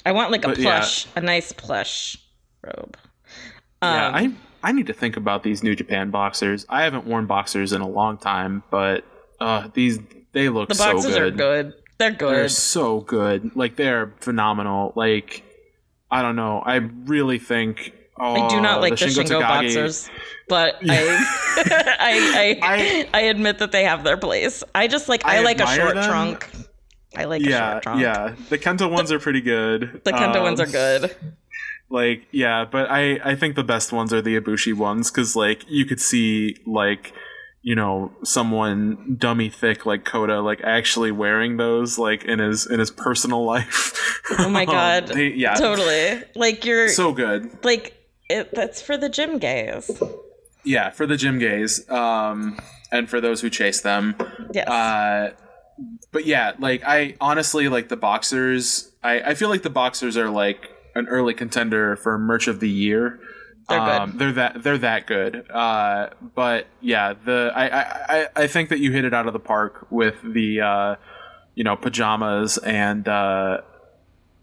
S2: I want like a
S1: But, yeah.
S2: plush, a nice plush robe.
S1: Yeah,
S2: Um,
S1: I I need to think about these New Japan boxers. I haven't worn boxers in a long time, but uh, these they look
S2: the
S1: so
S2: boxes
S1: good.
S2: are good. They're good.
S1: They're so good. Like they're phenomenal. Like I don't know. I really think. Oh,
S2: I do not like the,
S1: Shingo
S2: Shingo boxers, but I, I, I, I, admit that they have their place. I just like I,
S1: I
S2: like a short
S1: them.
S2: trunk. I like a
S1: Yeah,
S2: short trunk.
S1: yeah. The Kento ones are pretty good.
S2: The Kento
S1: Um,
S2: ones are good.
S1: Like, yeah, but I I think the best ones are the Ibushi ones because like you could see like you know someone dummy thick like Kota like actually wearing those like in his in his personal life.
S2: Oh my
S1: Um,
S2: god.
S1: they- yeah,
S2: Totally. Like you're
S1: so good.
S2: like it, that's for the gym gays.
S1: Yeah, for the gym gays, um, and for those who chase them.
S2: Yes.
S1: Uh, but yeah, like I honestly like the boxers. I, I feel like the boxers are like an early contender for merch of the year.
S2: They're good.
S1: Um, they're that they're that good. Uh, but yeah, the I, I I- I think that you hit it out of the park with the uh, you know pajamas and uh,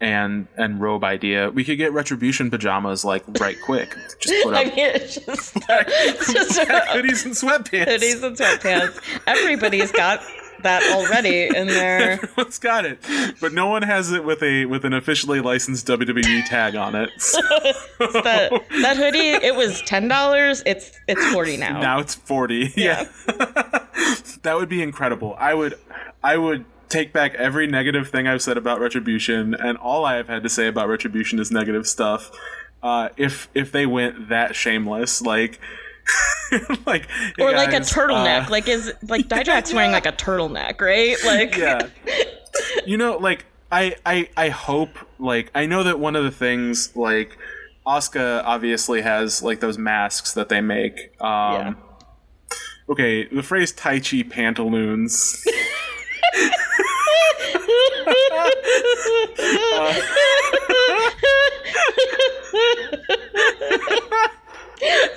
S1: and and robe idea. We could get retribution pajamas like right quick. Just put
S2: I
S1: up
S2: mean, it's just, it's just
S1: hoodies and sweatpants.
S2: hoodies and sweatpants. Everybody's got that already in there.
S1: Everyone's got it, but no one has it with a with an officially licensed WWE tag on it. So-
S2: that, that hoodie, it was ten dollars. It's it's forty now.
S1: now it's 40 yeah, that would be incredible i would i would take back every negative thing i've said about retribution and all i have had to say about retribution is negative stuff uh, if if they went that shameless like like
S2: or like a turtleneck.
S1: uh,
S2: like is like Dijak's wearing like a turtleneck, right? Like
S1: yeah you know like I, I i hope like i know that one of the things like Asuka obviously has like those masks that they make um
S2: Yeah.
S1: okay the phrase Taichi pantaloons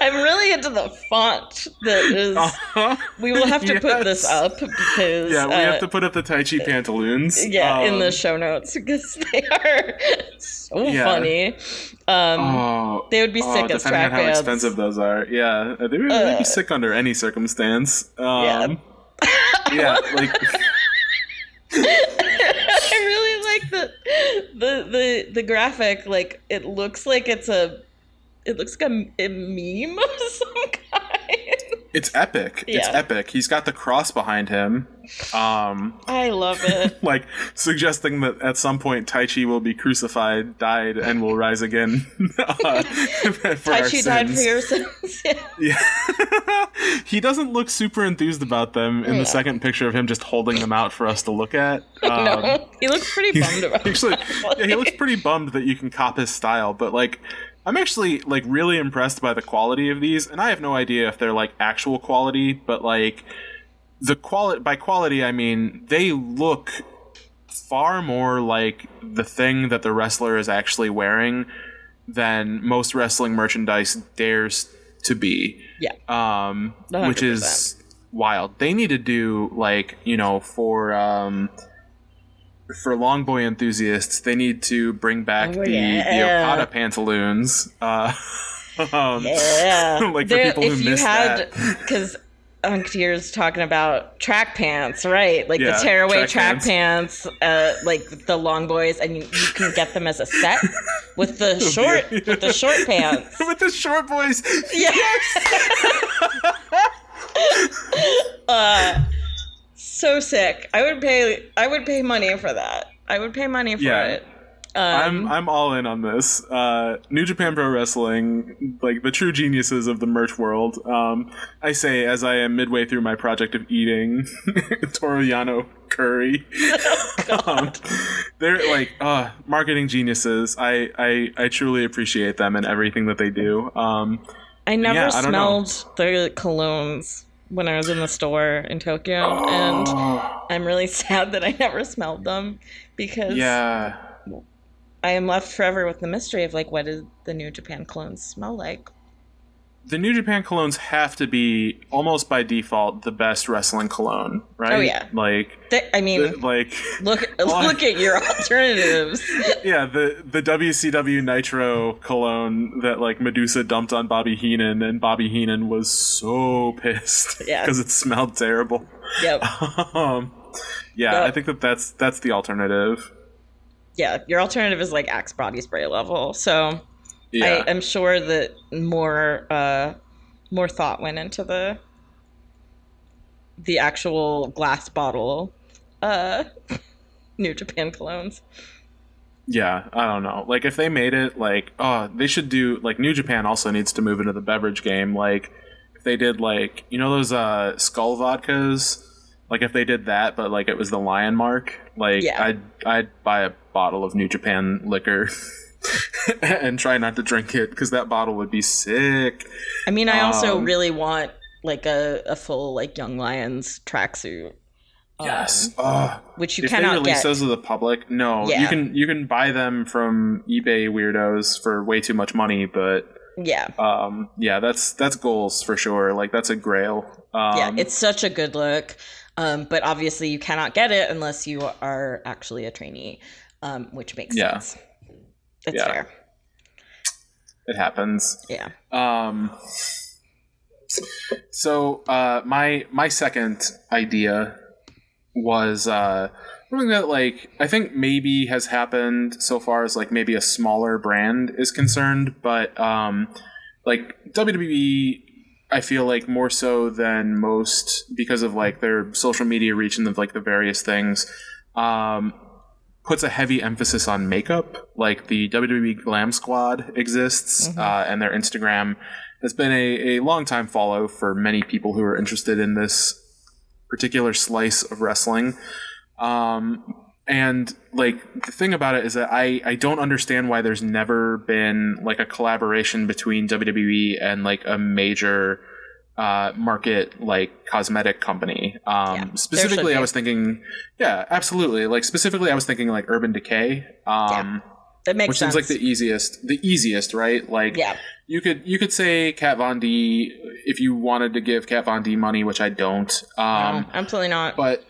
S2: I'm really into the font that is. We will have to put this up because
S1: yeah we
S2: uh,
S1: have to put up the Taichi pantaloons
S2: yeah in the
S1: Um,
S2: show notes because they are so
S1: Yeah.
S2: funny. Um,
S1: oh,
S2: they would be
S1: oh,
S2: sick as
S1: depending on how
S2: bands.
S1: expensive those are yeah they would,
S2: Uh,
S1: be sick under any circumstance
S2: Yeah.
S1: um, yeah like
S2: I really like the, the the the graphic. Like it looks like it's a it looks like a, a meme of some kind.
S1: it's epic it's epic he's got the cross behind him um
S2: I love it.
S1: like suggesting that at some point Taichi will be crucified, died, and will rise again. uh,
S2: Taichi died for your sins. Yeah.
S1: Yeah. he doesn't look super enthused about them in
S2: No.
S1: the second picture of him just holding them out for us to look at. Um,
S2: no, he looks pretty bummed about
S1: actually, yeah, he looks pretty bummed that you can cop his style, but like. I'm actually like really impressed by the quality of these, and I have no idea if they're like actual quality, but like the quality by quality I mean they look far more like the thing that the wrestler is actually wearing than most wrestling merchandise dares to be.
S2: Yeah.
S1: Um, which
S2: 100%.
S1: is wild. They need to do like you know for um, for long boy enthusiasts, they need to bring back
S2: Oh,
S1: the, the
S2: yeah.
S1: Okada pantaloons. Uh, um,
S2: Yeah.
S1: like for
S2: There-
S1: people who
S2: if you
S1: missed
S2: had,
S1: that.
S2: because Unctier's talking about track pants, right? Like
S1: Yeah,
S2: the tearaway
S1: track
S2: track, pants, uh, like the long boys, and you, you can get them as a set with the short, with the short pants.
S1: with the short boys.
S2: Yes. uh, so sick. I would pay. I would pay money for that. I would pay money for
S1: Yeah.
S2: it.
S1: I'm
S2: Um,
S1: I'm all in on this. Uh, New Japan Pro Wrestling, like the true geniuses of the merch world. Um, I say as I am midway through my project of eating Toriano curry. um, they're like uh, marketing geniuses. I, I I truly appreciate them and everything that they do. Um,
S2: I never
S1: yeah, I
S2: smelled the colognes when I was in the store in Tokyo, and I'm really sad that I never smelled them because
S1: yeah.
S2: I am left forever with the mystery of like what does the New Japan clones smell like?
S1: The New Japan colognes have to be almost by default the best wrestling cologne, right?
S2: Oh, yeah.
S1: Like,
S2: They, I mean,
S1: the- like
S2: look look at your alternatives.
S1: yeah, the the WCW Nitro cologne that like Medusa dumped on Bobby Heenan, and Bobby Heenan was so pissed because it smelled terrible.
S2: yep.
S1: um, yeah. I think that that's that's the alternative.
S2: Yeah, your alternative is like Axe body spray level. So
S1: Yeah,
S2: I am sure that more uh more thought went into the the actual glass bottle uh New Japan clones.
S1: yeah. I don't know. Like if they made it like, oh, they should do like New Japan also needs to move into the beverage game. Like if they did like you know those uh skull vodkas. Like if they did that, but like it was the lion mark, like
S2: Yeah.
S1: I'd I'd buy a bottle of New Japan liquor and try not to drink it because that bottle would be sick.
S2: I mean, I also
S1: Um,
S2: really want like a, a full like Young Lions tracksuit. um,
S1: Yes. Ugh.
S2: which you
S1: if they
S2: cannot
S1: release
S2: get.
S1: those to the public, no, you can you can buy them from eBay weirdos for way too much money, but
S2: yeah,
S1: um, yeah, that's that's goals for sure. Like that's a grail. Um,
S2: yeah, it's such a good look. Um, but obviously, you cannot get it unless you are actually a trainee, um, which makes
S1: Yeah.
S2: sense. It's
S1: Yeah.
S2: fair.
S1: it happens.
S2: Yeah.
S1: Um, so uh, my my second idea was uh, something that like I think maybe has happened so far as like maybe a smaller brand is concerned, but um, like WWE I feel like more so than most because of like their social media reach and the, like the various things um, puts a heavy emphasis on makeup like the WWE Glam Squad exists
S2: Mhm.
S1: uh, and their Instagram has been a, a long time follow for many people who are interested in this particular slice of wrestling um, and like the thing about it is that I, I don't understand why there's never been like a collaboration between WWE and like a major uh, market like cosmetic company. Um,
S2: Yeah,
S1: specifically, I was thinking, yeah, absolutely. Like specifically, I was thinking like Urban Decay, um,
S2: It makes
S1: which
S2: sense.
S1: seems like the easiest, the easiest, right? Like
S2: yeah,
S1: you could you could say Kat Von D if you wanted to give Kat Von D money, which I don't. Um,
S2: no, absolutely not.
S1: but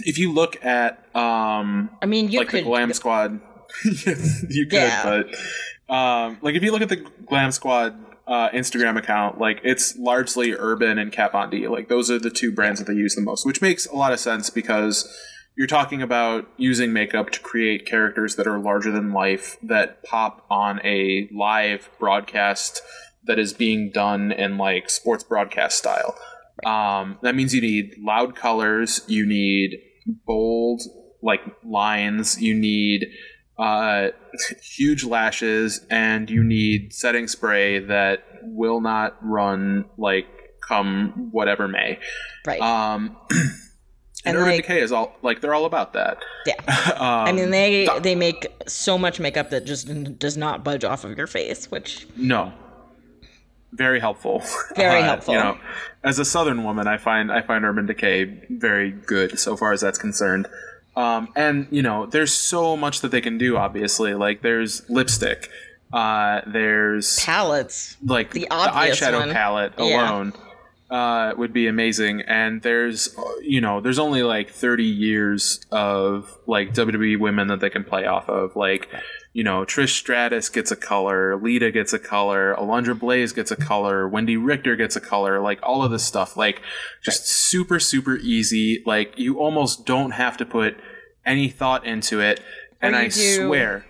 S1: if you look at um,
S2: I mean, you
S1: like
S2: could
S1: the Glam Squad, you could,
S2: Yeah.
S1: but um, like if you look at the Glam Squad uh, Instagram account, like it's largely Urban and Kat Von D. Like those are the two brands that they use the most, which makes a lot of sense because you're talking about using makeup to create characters that are larger than life that pop on a live broadcast that is being done in like sports broadcast style. Um, that means you need loud colors, you need bold like lines, you need uh, huge lashes, and you need setting spray that will not run like come whatever may.
S2: right.
S1: Um, and,
S2: And,
S1: Urban
S2: like-
S1: Decay is all like they're all about that.
S2: Yeah.
S1: um,
S2: I mean, they
S1: Doc-
S2: they make so much makeup that just does not budge off of your face, which
S1: No. Very helpful.
S2: Very
S1: Uh,
S2: helpful.
S1: You know, as a Southern woman, I find I find Urban Decay very good so far as that's concerned. Um, and you know, there's so much that they can do. Obviously, like there's lipstick. Uh, there's
S2: palettes.
S1: like
S2: the
S1: the, eyeshadow
S2: one.
S1: palette
S2: Yeah.
S1: alone uh, would be amazing. And there's you know there's only like 30 years of like WWE women that they can play off of. Like you know Trish Stratus gets a color, Lita gets a color, Alundra Blaze gets a color, Wendi Richter gets a color. Like all of this stuff, like just super super easy. Like you almost don't have to put any thought into it. And I
S2: do,
S1: swear.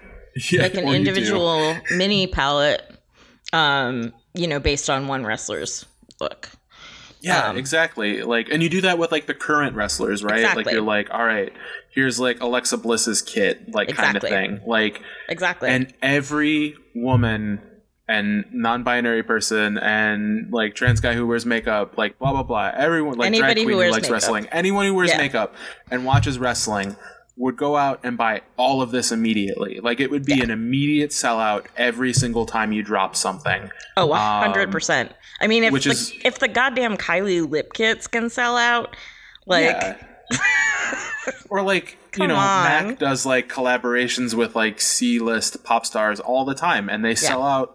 S1: Yeah,
S2: like an
S1: or you do.
S2: individual mini palette, um, you know, based on one wrestler's look.
S1: Yeah,
S2: Um,
S1: exactly. Like, and you do that with like the current wrestlers, right? Like, you're like, all right, here's like Alexa Bliss's kit, like kind of thing. Like,
S2: Exactly.
S1: and every woman and non-binary person and like trans guy who wears makeup, like blah blah blah. Everyone, like
S2: Anybody
S1: drag
S2: who
S1: queen who,
S2: wears
S1: likes
S2: makeup.
S1: wrestling, anyone who wears
S2: Yeah.
S1: makeup and watches wrestling would go out and buy all of this immediately. Like, it would be
S2: Yeah.
S1: an immediate sellout every single time you drop something.
S2: oh, a hundred percent. I mean, if
S1: um, which
S2: the,
S1: is-
S2: if the goddamn Kylie lip kits can sell out, like
S1: Yeah. or like you
S2: Come
S1: know,
S2: on.
S1: Mac does like collaborations with like C-list pop stars all the time, and they sell out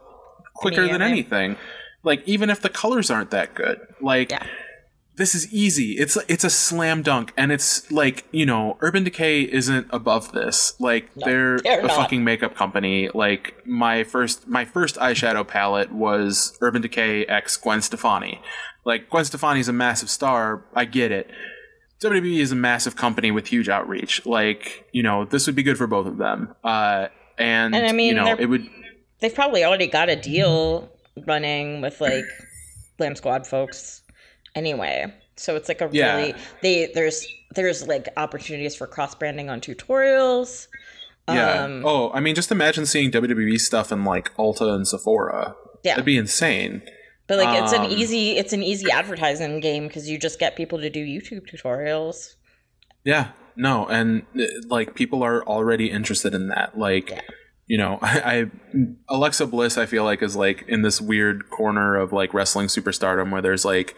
S1: quicker than anything. Like even if the colors aren't that good, like
S2: Yeah.
S1: This is easy. It's it's a slam dunk, and it's like you know, Urban Decay isn't above this. Like
S2: No,
S1: they're,
S2: they're
S1: a
S2: not.
S1: fucking makeup company. Like my first my first eyeshadow palette was Urban Decay X Gwen Stefani. Like Gwen Stefani's a massive star. I get it. WWE is a massive company with huge outreach. Like you know, this would be good for both of them. Uh, and,
S2: And I mean,
S1: you know, it would.
S2: they've probably already got a deal running with like Glam Squad folks anyway. So it's like a
S1: Yeah.
S2: really they there's there's like opportunities for cross branding on tutorials.
S1: Yeah.
S2: Um,
S1: oh, I mean, just imagine seeing WWE stuff in like Ulta and Sephora.
S2: Yeah.
S1: That'd be insane.
S2: But like it's an
S1: Um,
S2: easy it's an easy advertising game because you just get people to do YouTube tutorials.
S1: Yeah, no, and uh, like people are already interested in that. Like,
S2: Yeah.
S1: you know, I, I Alexa Bliss, I feel like is like in this weird corner of like wrestling superstardom where there's like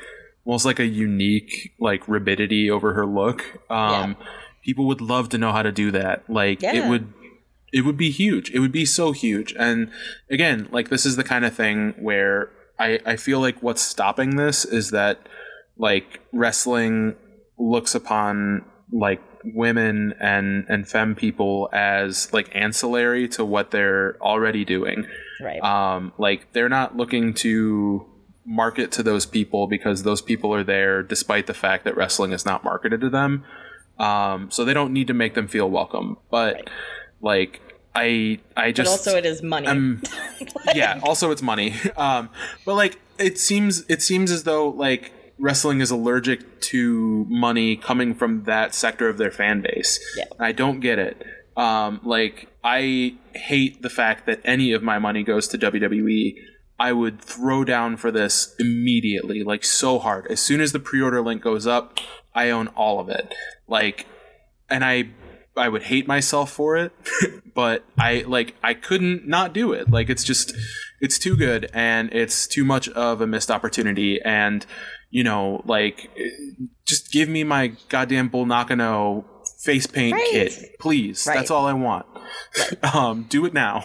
S1: almost like a unique like rabidity over her look. Um, People would love to know how to do that. Like, it would. It would be huge. It would be so huge. And again, like this is the kind of thing where I, I feel like what's stopping this is that like wrestling looks upon like women and and femme people as like ancillary to what they're already doing
S2: Right.
S1: um like they're not looking to market to those people because those people are there despite the fact that wrestling is not marketed to them Um, so they don't need to make them feel welcome. But
S2: Right.
S1: like I I
S2: But
S1: just
S2: also, it is money.
S1: um, yeah also it's money um but like it seems it seems as though like wrestling is allergic to money coming from that sector of their fan base
S2: Yeah.
S1: i don't get it um like i hate the fact that any of my money goes to wwe i would throw down for this immediately like so hard as soon as the pre-order link goes up i own all of it like and i I would hate myself for it, but I like I couldn't not do it. Like it's just it's too good and it's too much of a missed opportunity and you know like just give me my goddamn Bull Nakano face paint
S2: Right.
S1: kit, please.
S2: Right.
S1: That's all I want. um do it now.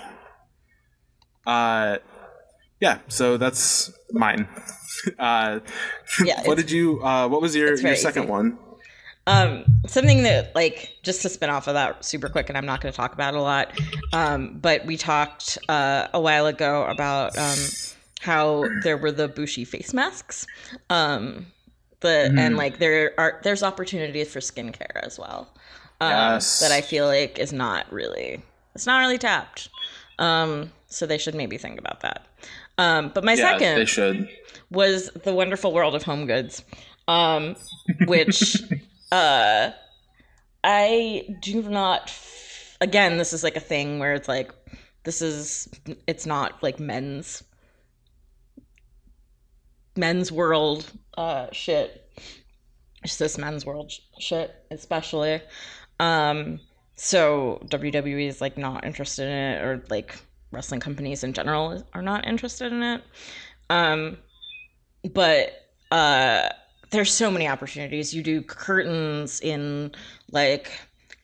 S1: Uh yeah, so that's mine. Uh
S2: Yeah,
S1: what did you uh what was your your second
S2: easy.
S1: one?
S2: Um, something that like just to spin off of that super quick, and I'm not going to talk about it a lot. Um, but we talked uh, a while ago about um, how there were the Bushi face masks. Um, the and like there are there's opportunities for skincare as well. Um,
S1: Yes.
S2: that I feel like is not really it's not really tapped. Um, so they should maybe think about that. Um, but my
S1: Yeah,
S2: second
S1: they should.
S2: was the wonderful world of home goods um which uh i do not f- again this is like a thing where it's like this is it's not like men's men's world uh shit it's this men's world sh- shit especially um so wwe is like not interested in it or like wrestling companies in general are not interested in it. Um but uh there's so many opportunities. You do curtains in like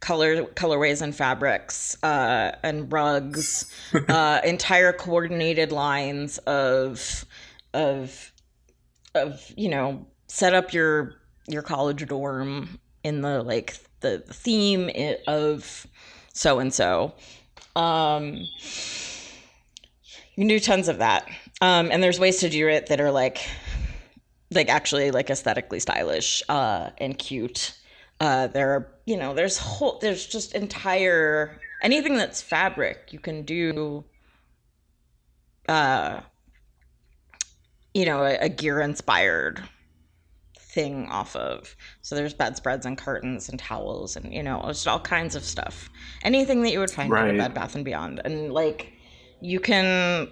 S2: color colorways and fabrics uh and rugs uh entire coordinated lines of of of you know set up your your college dorm in the like the theme of so and so you can do tons of that. Um and there's ways to do it that are like like actually like aesthetically stylish uh and cute. Uh there are you know there's whole there's just entire anything that's fabric you can do uh you know a, a gear inspired thing off of. So there's bedspreads and curtains and towels and you know just all kinds of stuff. Anything that you would find
S1: Right.
S2: at bed bath and beyond. And like you can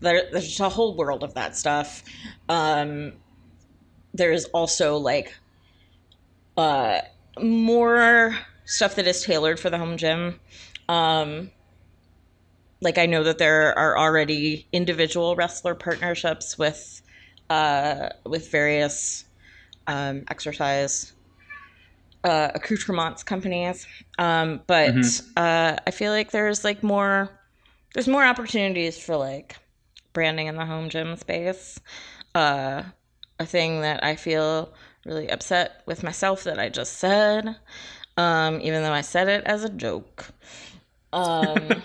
S2: there, there's a whole world of that stuff. Um there's also like uh more stuff that is tailored for the home gym. Um like i know that there are already individual wrestler partnerships with uh with various um exercise uh accoutrements companies. Um but
S1: Mhm.
S2: uh i feel like there's like more there's more opportunities for like branding in the home gym space. Uh a thing that i feel really upset with myself that i just said um even though i said it as a joke. Um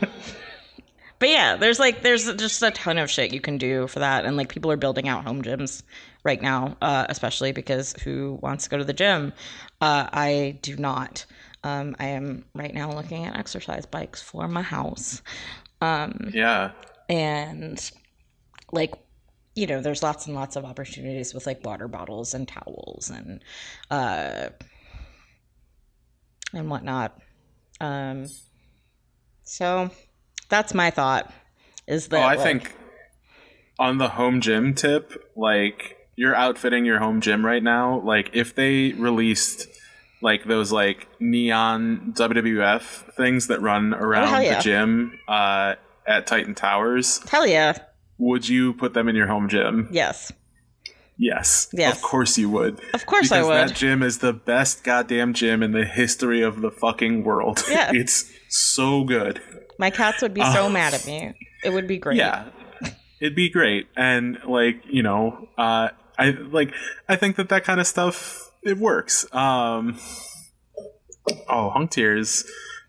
S2: but yeah there's like there's just a ton of shit you can do for that. And like people are building out home gyms right now uh especially because who wants to go to the gym? Uh i do not. Um i am right now looking at exercise bikes for my house. Um
S1: Yeah.
S2: and like you know there's lots and lots of opportunities with like water bottles and towels and uh and whatnot. Um so that's my thought is that
S1: Oh, I
S2: like-
S1: think on the home gym tip, like you're outfitting your home gym right now. Like if they released like those like neon WWF things that run around
S2: Oh, yeah.
S1: the gym uh, at Titan Towers,
S2: hell yeah
S1: would you put them in your home gym?
S2: yes
S1: Yes.
S2: Yes.
S1: Of course you would.
S2: of course
S1: because
S2: i would
S1: that gym is the best goddamn gym in the history of the fucking world.
S2: Yeah.
S1: it's so good.
S2: my cats would be so
S1: Oh.
S2: mad at me it would be great
S1: Yeah. It'd be great. And like, you know, uh I like I think that that kind of stuff it works. Um Oh, Hung Tears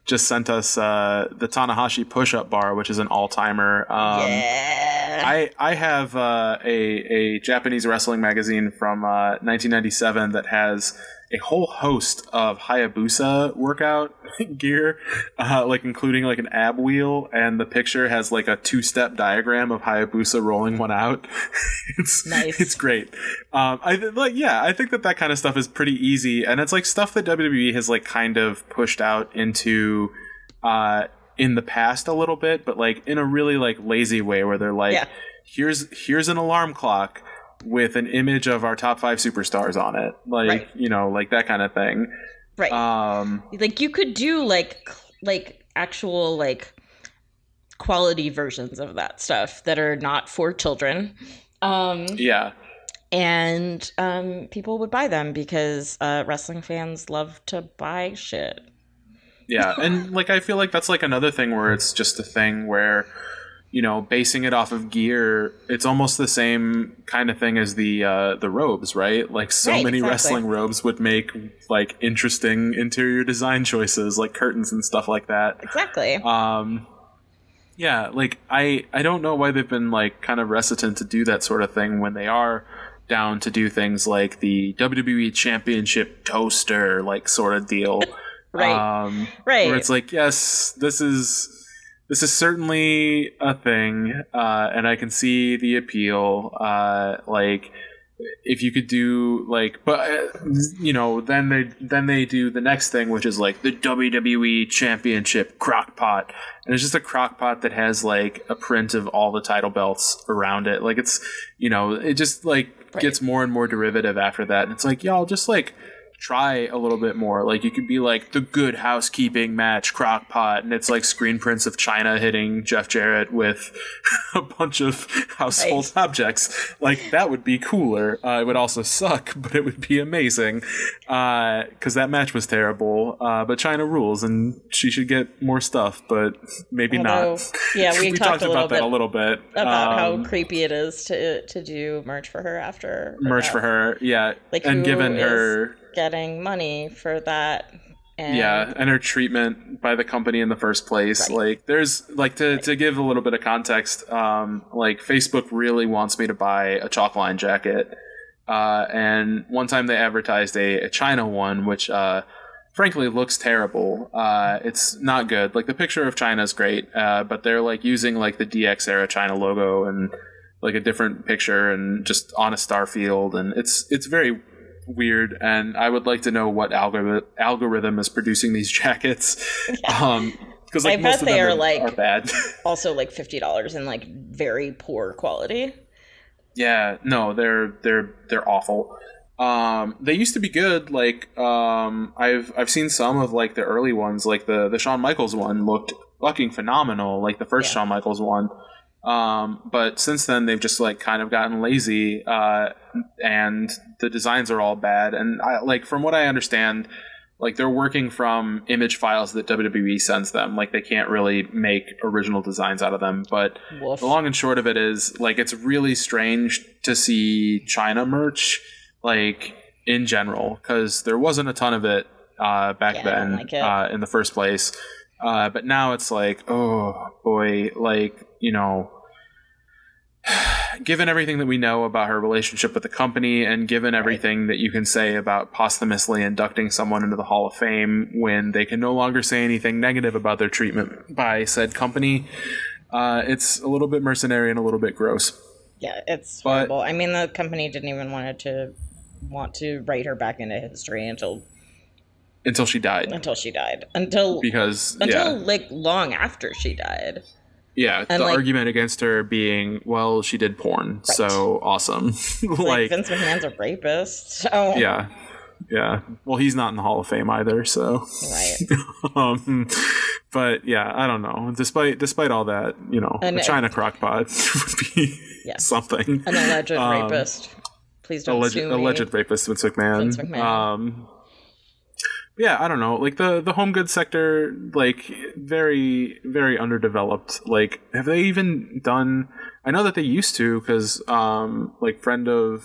S1: just sent us uh, the Tanahashi push up bar, which is an all timer. Um,
S2: yeah.
S1: I I have uh, a a Japanese wrestling magazine from uh, 1997 that has a whole host of Hayabusa workout gear, uh, like including like an ab wheel, and the picture has like a two step diagram of Hayabusa rolling one out. it's
S2: Nice.
S1: It's great. Um, I th- like yeah, I think that that kind of stuff is pretty easy, and it's like stuff that WWE has like kind of pushed out into. Uh, in the past a little bit, but like in a really like lazy way where they're like,
S2: Yeah.
S1: here's here's an alarm clock with an image of our top five superstars on it, like
S2: Right.
S1: you know, like that kind of thing.
S2: right.
S1: Um,
S2: like you could do like like actual like quality versions of that stuff that are not for children. Um
S1: yeah,
S2: and um people would buy them because uh wrestling fans love to buy shit.
S1: yeah, and like I feel like that's like another thing where it's just a thing where you know basing it off of gear it's almost the same kind of thing as the uh the robes right like so
S2: Right,
S1: many
S2: exactly.
S1: wrestling robes would make like interesting interior design choices like curtains and stuff like that
S2: Exactly.
S1: um yeah like i i don't know why they've been like kind of reticent to do that sort of thing when they are down to do things like the wwe championship toaster like sort of deal
S2: Right.
S1: um
S2: right.
S1: where it's like yes this is this is certainly a thing uh and i can see the appeal uh like if you could do like but uh, you know then they then they do the next thing which is like the WWE championship crock pot and it's just a crock pot that has like a print of all the title belts around it. Like it's you know it just like
S2: Right.
S1: gets more and more derivative after that. And it's like y'all just like try a little bit more. Like you could be like the good housekeeping match crock pot and it's like screen prints of Chyna hitting jeff jarrett with a bunch of household
S2: Right.
S1: objects. Like that would be cooler. Uh, it would also suck but it would be amazing because that match was terrible. Uh, but Chyna rules and she should get more stuff but maybe
S2: Although,
S1: not.
S2: yeah, we,
S1: talked,
S2: talked,
S1: about that a little bit.
S2: about
S1: Um,
S2: how creepy it is to to do merch for her after
S1: merch for her yeah.
S2: Like,
S1: and given her
S2: getting money for that. And
S1: yeah and her treatment by the company in the first place.
S2: Right.
S1: like there's like to, to give a little bit of context um like facebook really wants me to buy a chalk line jacket. Uh and one time they advertised a, a Chyna one which uh frankly looks terrible. Uh it's not good. Like the picture of Chyna is great uh but they're like using like the dx era Chyna logo and like a different picture and just on a star field. And it's it's very weird and i would like to know what algorithm algorithm is producing these jackets. Um because like
S2: I
S1: most
S2: bet
S1: of
S2: they
S1: them
S2: are,
S1: are,
S2: like-
S1: are bad.
S2: also like fifty dollars in like very poor quality.
S1: yeah no they're they're they're awful. Um they used to be good like um i've i've seen some of like the early ones like the the Shawn michaels one looked fucking phenomenal like the first
S2: Yeah.
S1: Shawn michaels one um but since then they've just like kind of gotten lazy uh and the designs are all bad and i like from what i understand like they're working from image files that WWE sends them like they can't really make original designs out of them but
S2: Woof.
S1: the long and short of it is like it's really strange to see Chyna merch like in general because there wasn't a ton of it uh, back
S2: Yeah,
S1: then
S2: like it.
S1: uh, in the first place. Uh, but now it's like, oh boy, like you know, given everything that we know about her relationship with the company, and given everything that you can say about posthumously inducting someone into the Hall of Fame when they can no longer say anything negative about their treatment by said company, uh, it's a little bit mercenary and a little bit gross.
S2: Yeah, it's
S1: But-
S2: horrible. I mean, the company didn't even want to want to write her back into history until
S1: Until she died,
S2: until she died. Until
S1: because
S2: until
S1: yeah,
S2: like long after she died.
S1: Yeah,
S2: and,
S1: the
S2: like-
S1: argument against her being, well, she did porn, so awesome,
S2: Like,
S1: like
S2: Vince McMahon's a rapist. So
S1: yeah, yeah. Well, he's not in the Hall of Fame either, so.
S2: right.
S1: um, but yeah, I don't know. Despite despite all that, you know,
S2: And
S1: a
S2: it-
S1: Chyna crockpot would be something.
S2: An alleged
S1: Um,
S2: rapist. Please don't
S1: Alleged, alleged rapist Vince McMahon.
S2: Vince McMahon.
S1: Um, yeah, I don't know. Like the the home goods sector, like very very underdeveloped. Like, have they even done? I know that they used to, because um, like friend of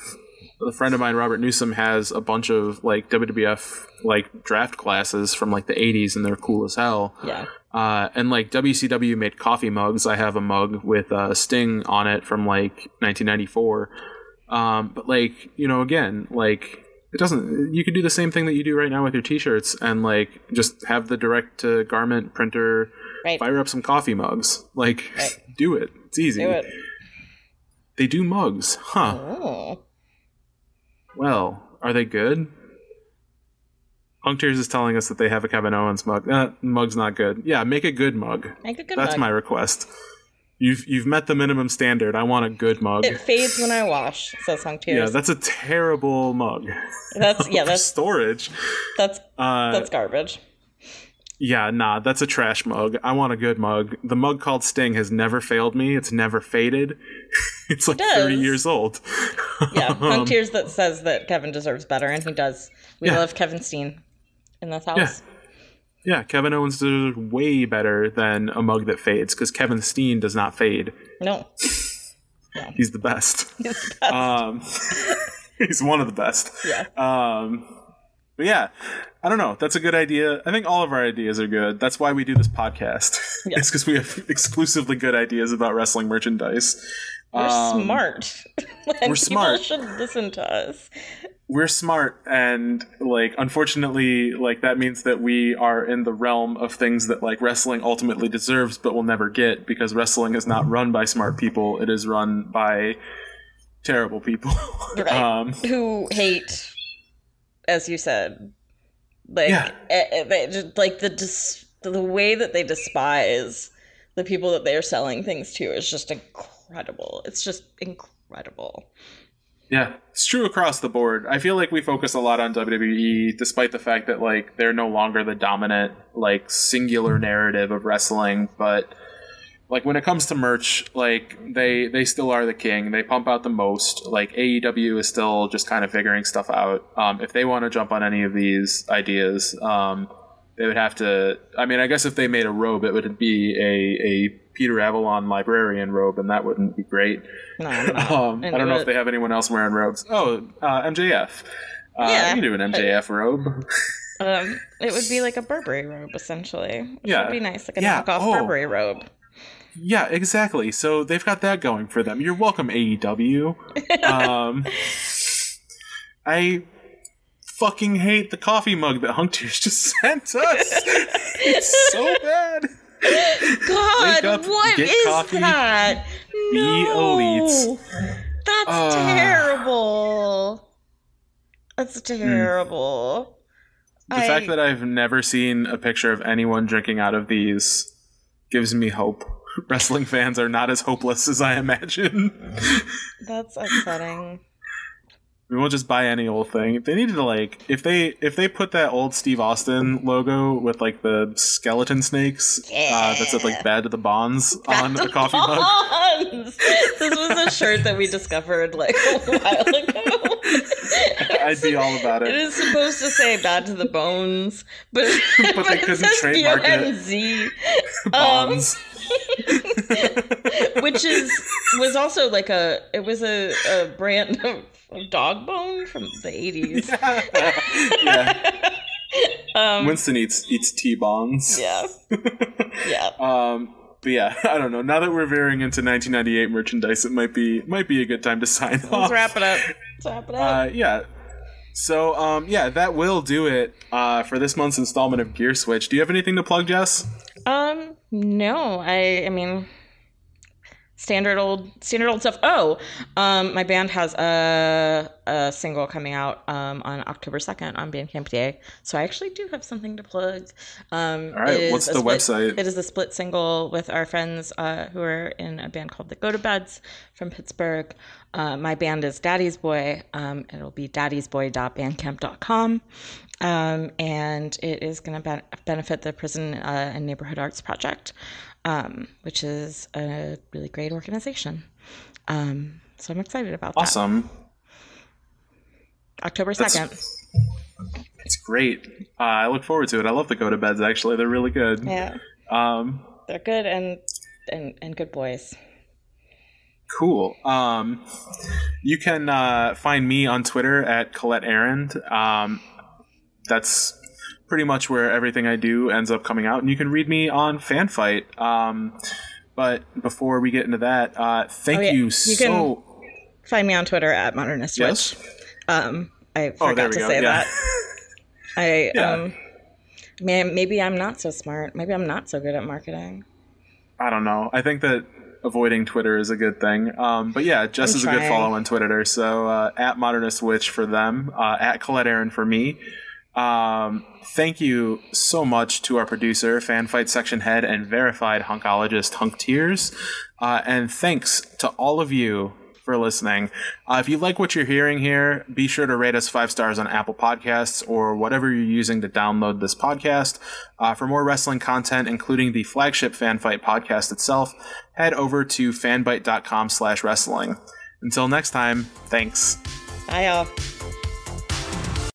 S1: a friend of mine, Robert Newsom, has a bunch of like WWF like draft classes from like the '80s, and they're cool as hell.
S2: Yeah.
S1: Uh, and like WCW made coffee mugs. I have a mug with uh, Sting on it from like 1994. Um, but like you know, again, like it doesn't. You could do the same thing that you do right now with your T-shirts, and like just have the direct to garment printer
S2: Right.
S1: fire up some coffee mugs. Like,
S2: Right.
S1: do it. It's easy.
S2: Do it.
S1: They do mugs, huh?
S2: Oh.
S1: Well, are they good? Punk Tears is telling us that they have a Kevin Owens mug. Uh, mug's not good. Yeah, make a good mug.
S2: Make a good
S1: That's
S2: mug.
S1: my request. You've you've met the minimum standard. I want a good mug.
S2: It fades when I wash, says Hunk
S1: yeah, that's a terrible mug.
S2: that's yeah, that's
S1: storage.
S2: that's
S1: Uh,
S2: that's garbage.
S1: yeah, nah, that's a trash mug. I want a good mug. The mug called Sting has never failed me. It's never faded. it's like
S2: does.
S1: 30 years old.
S2: Yeah,
S1: Um,
S2: Tears that says that Kevin deserves better, and he does. We
S1: Yeah.
S2: love Kevin Steen in this house.
S1: Yeah. Yeah, Kevin Owens deserves way better than a mug that fades because Kevin Steen does not fade.
S2: No,
S1: He's the best.
S2: he's the best.
S1: Um, he's one of the best.
S2: yeah.
S1: Um, but yeah, I don't know. That's a good idea. I think all of our ideas are good. That's why we do this podcast.
S2: Yeah.
S1: it's because we have exclusively good ideas about wrestling merchandise.
S2: We're
S1: Um,
S2: smart.
S1: we're
S2: people
S1: smart.
S2: should listen to us.
S1: We're smart, and like, unfortunately, like that means that we are in the realm of things that like wrestling ultimately deserves, but will never get because wrestling is not run by smart people. It is run by terrible people.
S2: Right.
S1: um,
S2: Who hate, as you said, like
S1: Yeah.
S2: eh, eh, like the dis- the way that they despise the people that they are selling things to is just incredible. It's just incredible.
S1: Yeah, it's true across the board. I feel like we focus a lot on WWE, despite the fact that like they're no longer the dominant like singular narrative of wrestling. But like when it comes to merch, like they they still are the king. They pump out the most. Like AEW is still just kind of figuring stuff out. Um, if they want to jump on any of these ideas, um, they would have to. I mean, I guess if they made a robe, it would be a a Peter Avalon librarian robe, and that wouldn't be great.
S2: No,
S1: Um, I don't know
S2: it.
S1: if they have anyone else wearing robes. Oh, uh, MJF. Uh,
S2: Yeah.
S1: you can do an MJF robe.
S2: Um, it would be like a Burberry robe, essentially. Which
S1: Yeah.
S2: would be nice, like a
S1: Yeah,
S2: knockoff
S1: oh.
S2: Burberry robe.
S1: yeah, exactly. So they've got that going for them. You're welcome, AEW. um, I fucking hate the coffee mug that Hunk Tears just sent us. it's so bad.
S2: God,
S1: up,
S2: what is
S1: coffee,
S2: that?
S1: be
S2: no.
S1: elites.
S2: That's
S1: Ah.
S2: terrible. That's terrible.
S1: The
S2: I-
S1: fact that I've never seen a picture of anyone drinking out of these gives me hope. Wrestling fans are not as hopeless as I imagine.
S2: That's upsetting.
S1: We won't just buy any old thing. They needed to like if they if they put that old Steve Austin logo with like the skeleton snakes uh, that said like "Bad to the Bonz" on the coffee mug.
S2: This was a shirt that we discovered like a while ago.
S1: I'd be all about
S2: It
S1: it.
S2: is supposed to say "bad to the bones," but
S1: But they couldn't trademark it.
S2: B-O-N-Z. Um, which is was also like a it was a, a brand of, of dog bone from the 80s
S1: yeah.
S2: um
S1: Winston eats eats T-Bonz.
S2: yeah yeah
S1: Um, but yeah, I don't know. Now that we're veering into 1998 merchandise, it might be might be a good time to sign off.
S2: let's wrap it up let's wrap it up
S1: Uh, yeah. So, um, yeah, that will do it uh, for this month's installment of Gear Switch. Do you have anything to plug, Jess?
S2: um no i i mean standard old standard old stuff. Oh um my band has a a single coming out um on october 2nd on bandcamp day. So i actually do have something to plug. Um
S1: All right,
S2: it is
S1: what's the
S2: split-
S1: website?
S2: it is a split single with our friends uh who are in a band called the go to beds from pittsburgh. Uh, my band is daddy's boy. Um it'll be daddy'sboy.bandcamp.com um, and it is going to ben- benefit the prison uh, and neighborhood arts project um, which is a really great organization um, so i'm excited about
S1: Awesome.
S2: that Awesome. october 2nd
S1: It's great. Uh, I look forward to it. I love the go to beds. Actually, they're really good.
S2: yeah
S1: Um,
S2: they're good and and and good boys
S1: Cool. Um, you can uh, find me on Twitter at Colette Arrand. Um, that's pretty much where everything I do ends up coming out. And you can read me on Fanbyte. Um, but before we get into that, uh, thank
S2: Oh, yeah.
S1: you
S2: You
S1: so.
S2: can- Find me on Twitter at Modernist
S1: yes.
S2: Witch. Um, I
S1: Oh,
S2: forgot
S1: we
S2: to
S1: go.
S2: say
S1: yeah.
S2: that. I
S1: Yeah.
S2: um, man, maybe I'm not so smart. Maybe I'm not so good at marketing.
S1: I don't know. I think that avoiding Twitter is a good thing. Um, but yeah, Jess
S2: I'm
S1: is a good
S2: trying.
S1: follow on Twitter. So uh, at Modernist Witch for them, uh, at Colette Arrand for me. Um, thank you so much to our producer, Fanbyte section head, and verified hunkologist Hunk Tears. Uh, and thanks to all of you for listening. Uh, if you like what you're hearing here, be sure to rate us five stars on Apple Podcasts or whatever you're using to download this podcast. Uh, for more wrestling content, including the flagship Fanbyte podcast itself, head over to fanbyte.com slash wrestling. Until next time, thanks.
S2: Bye, y'all.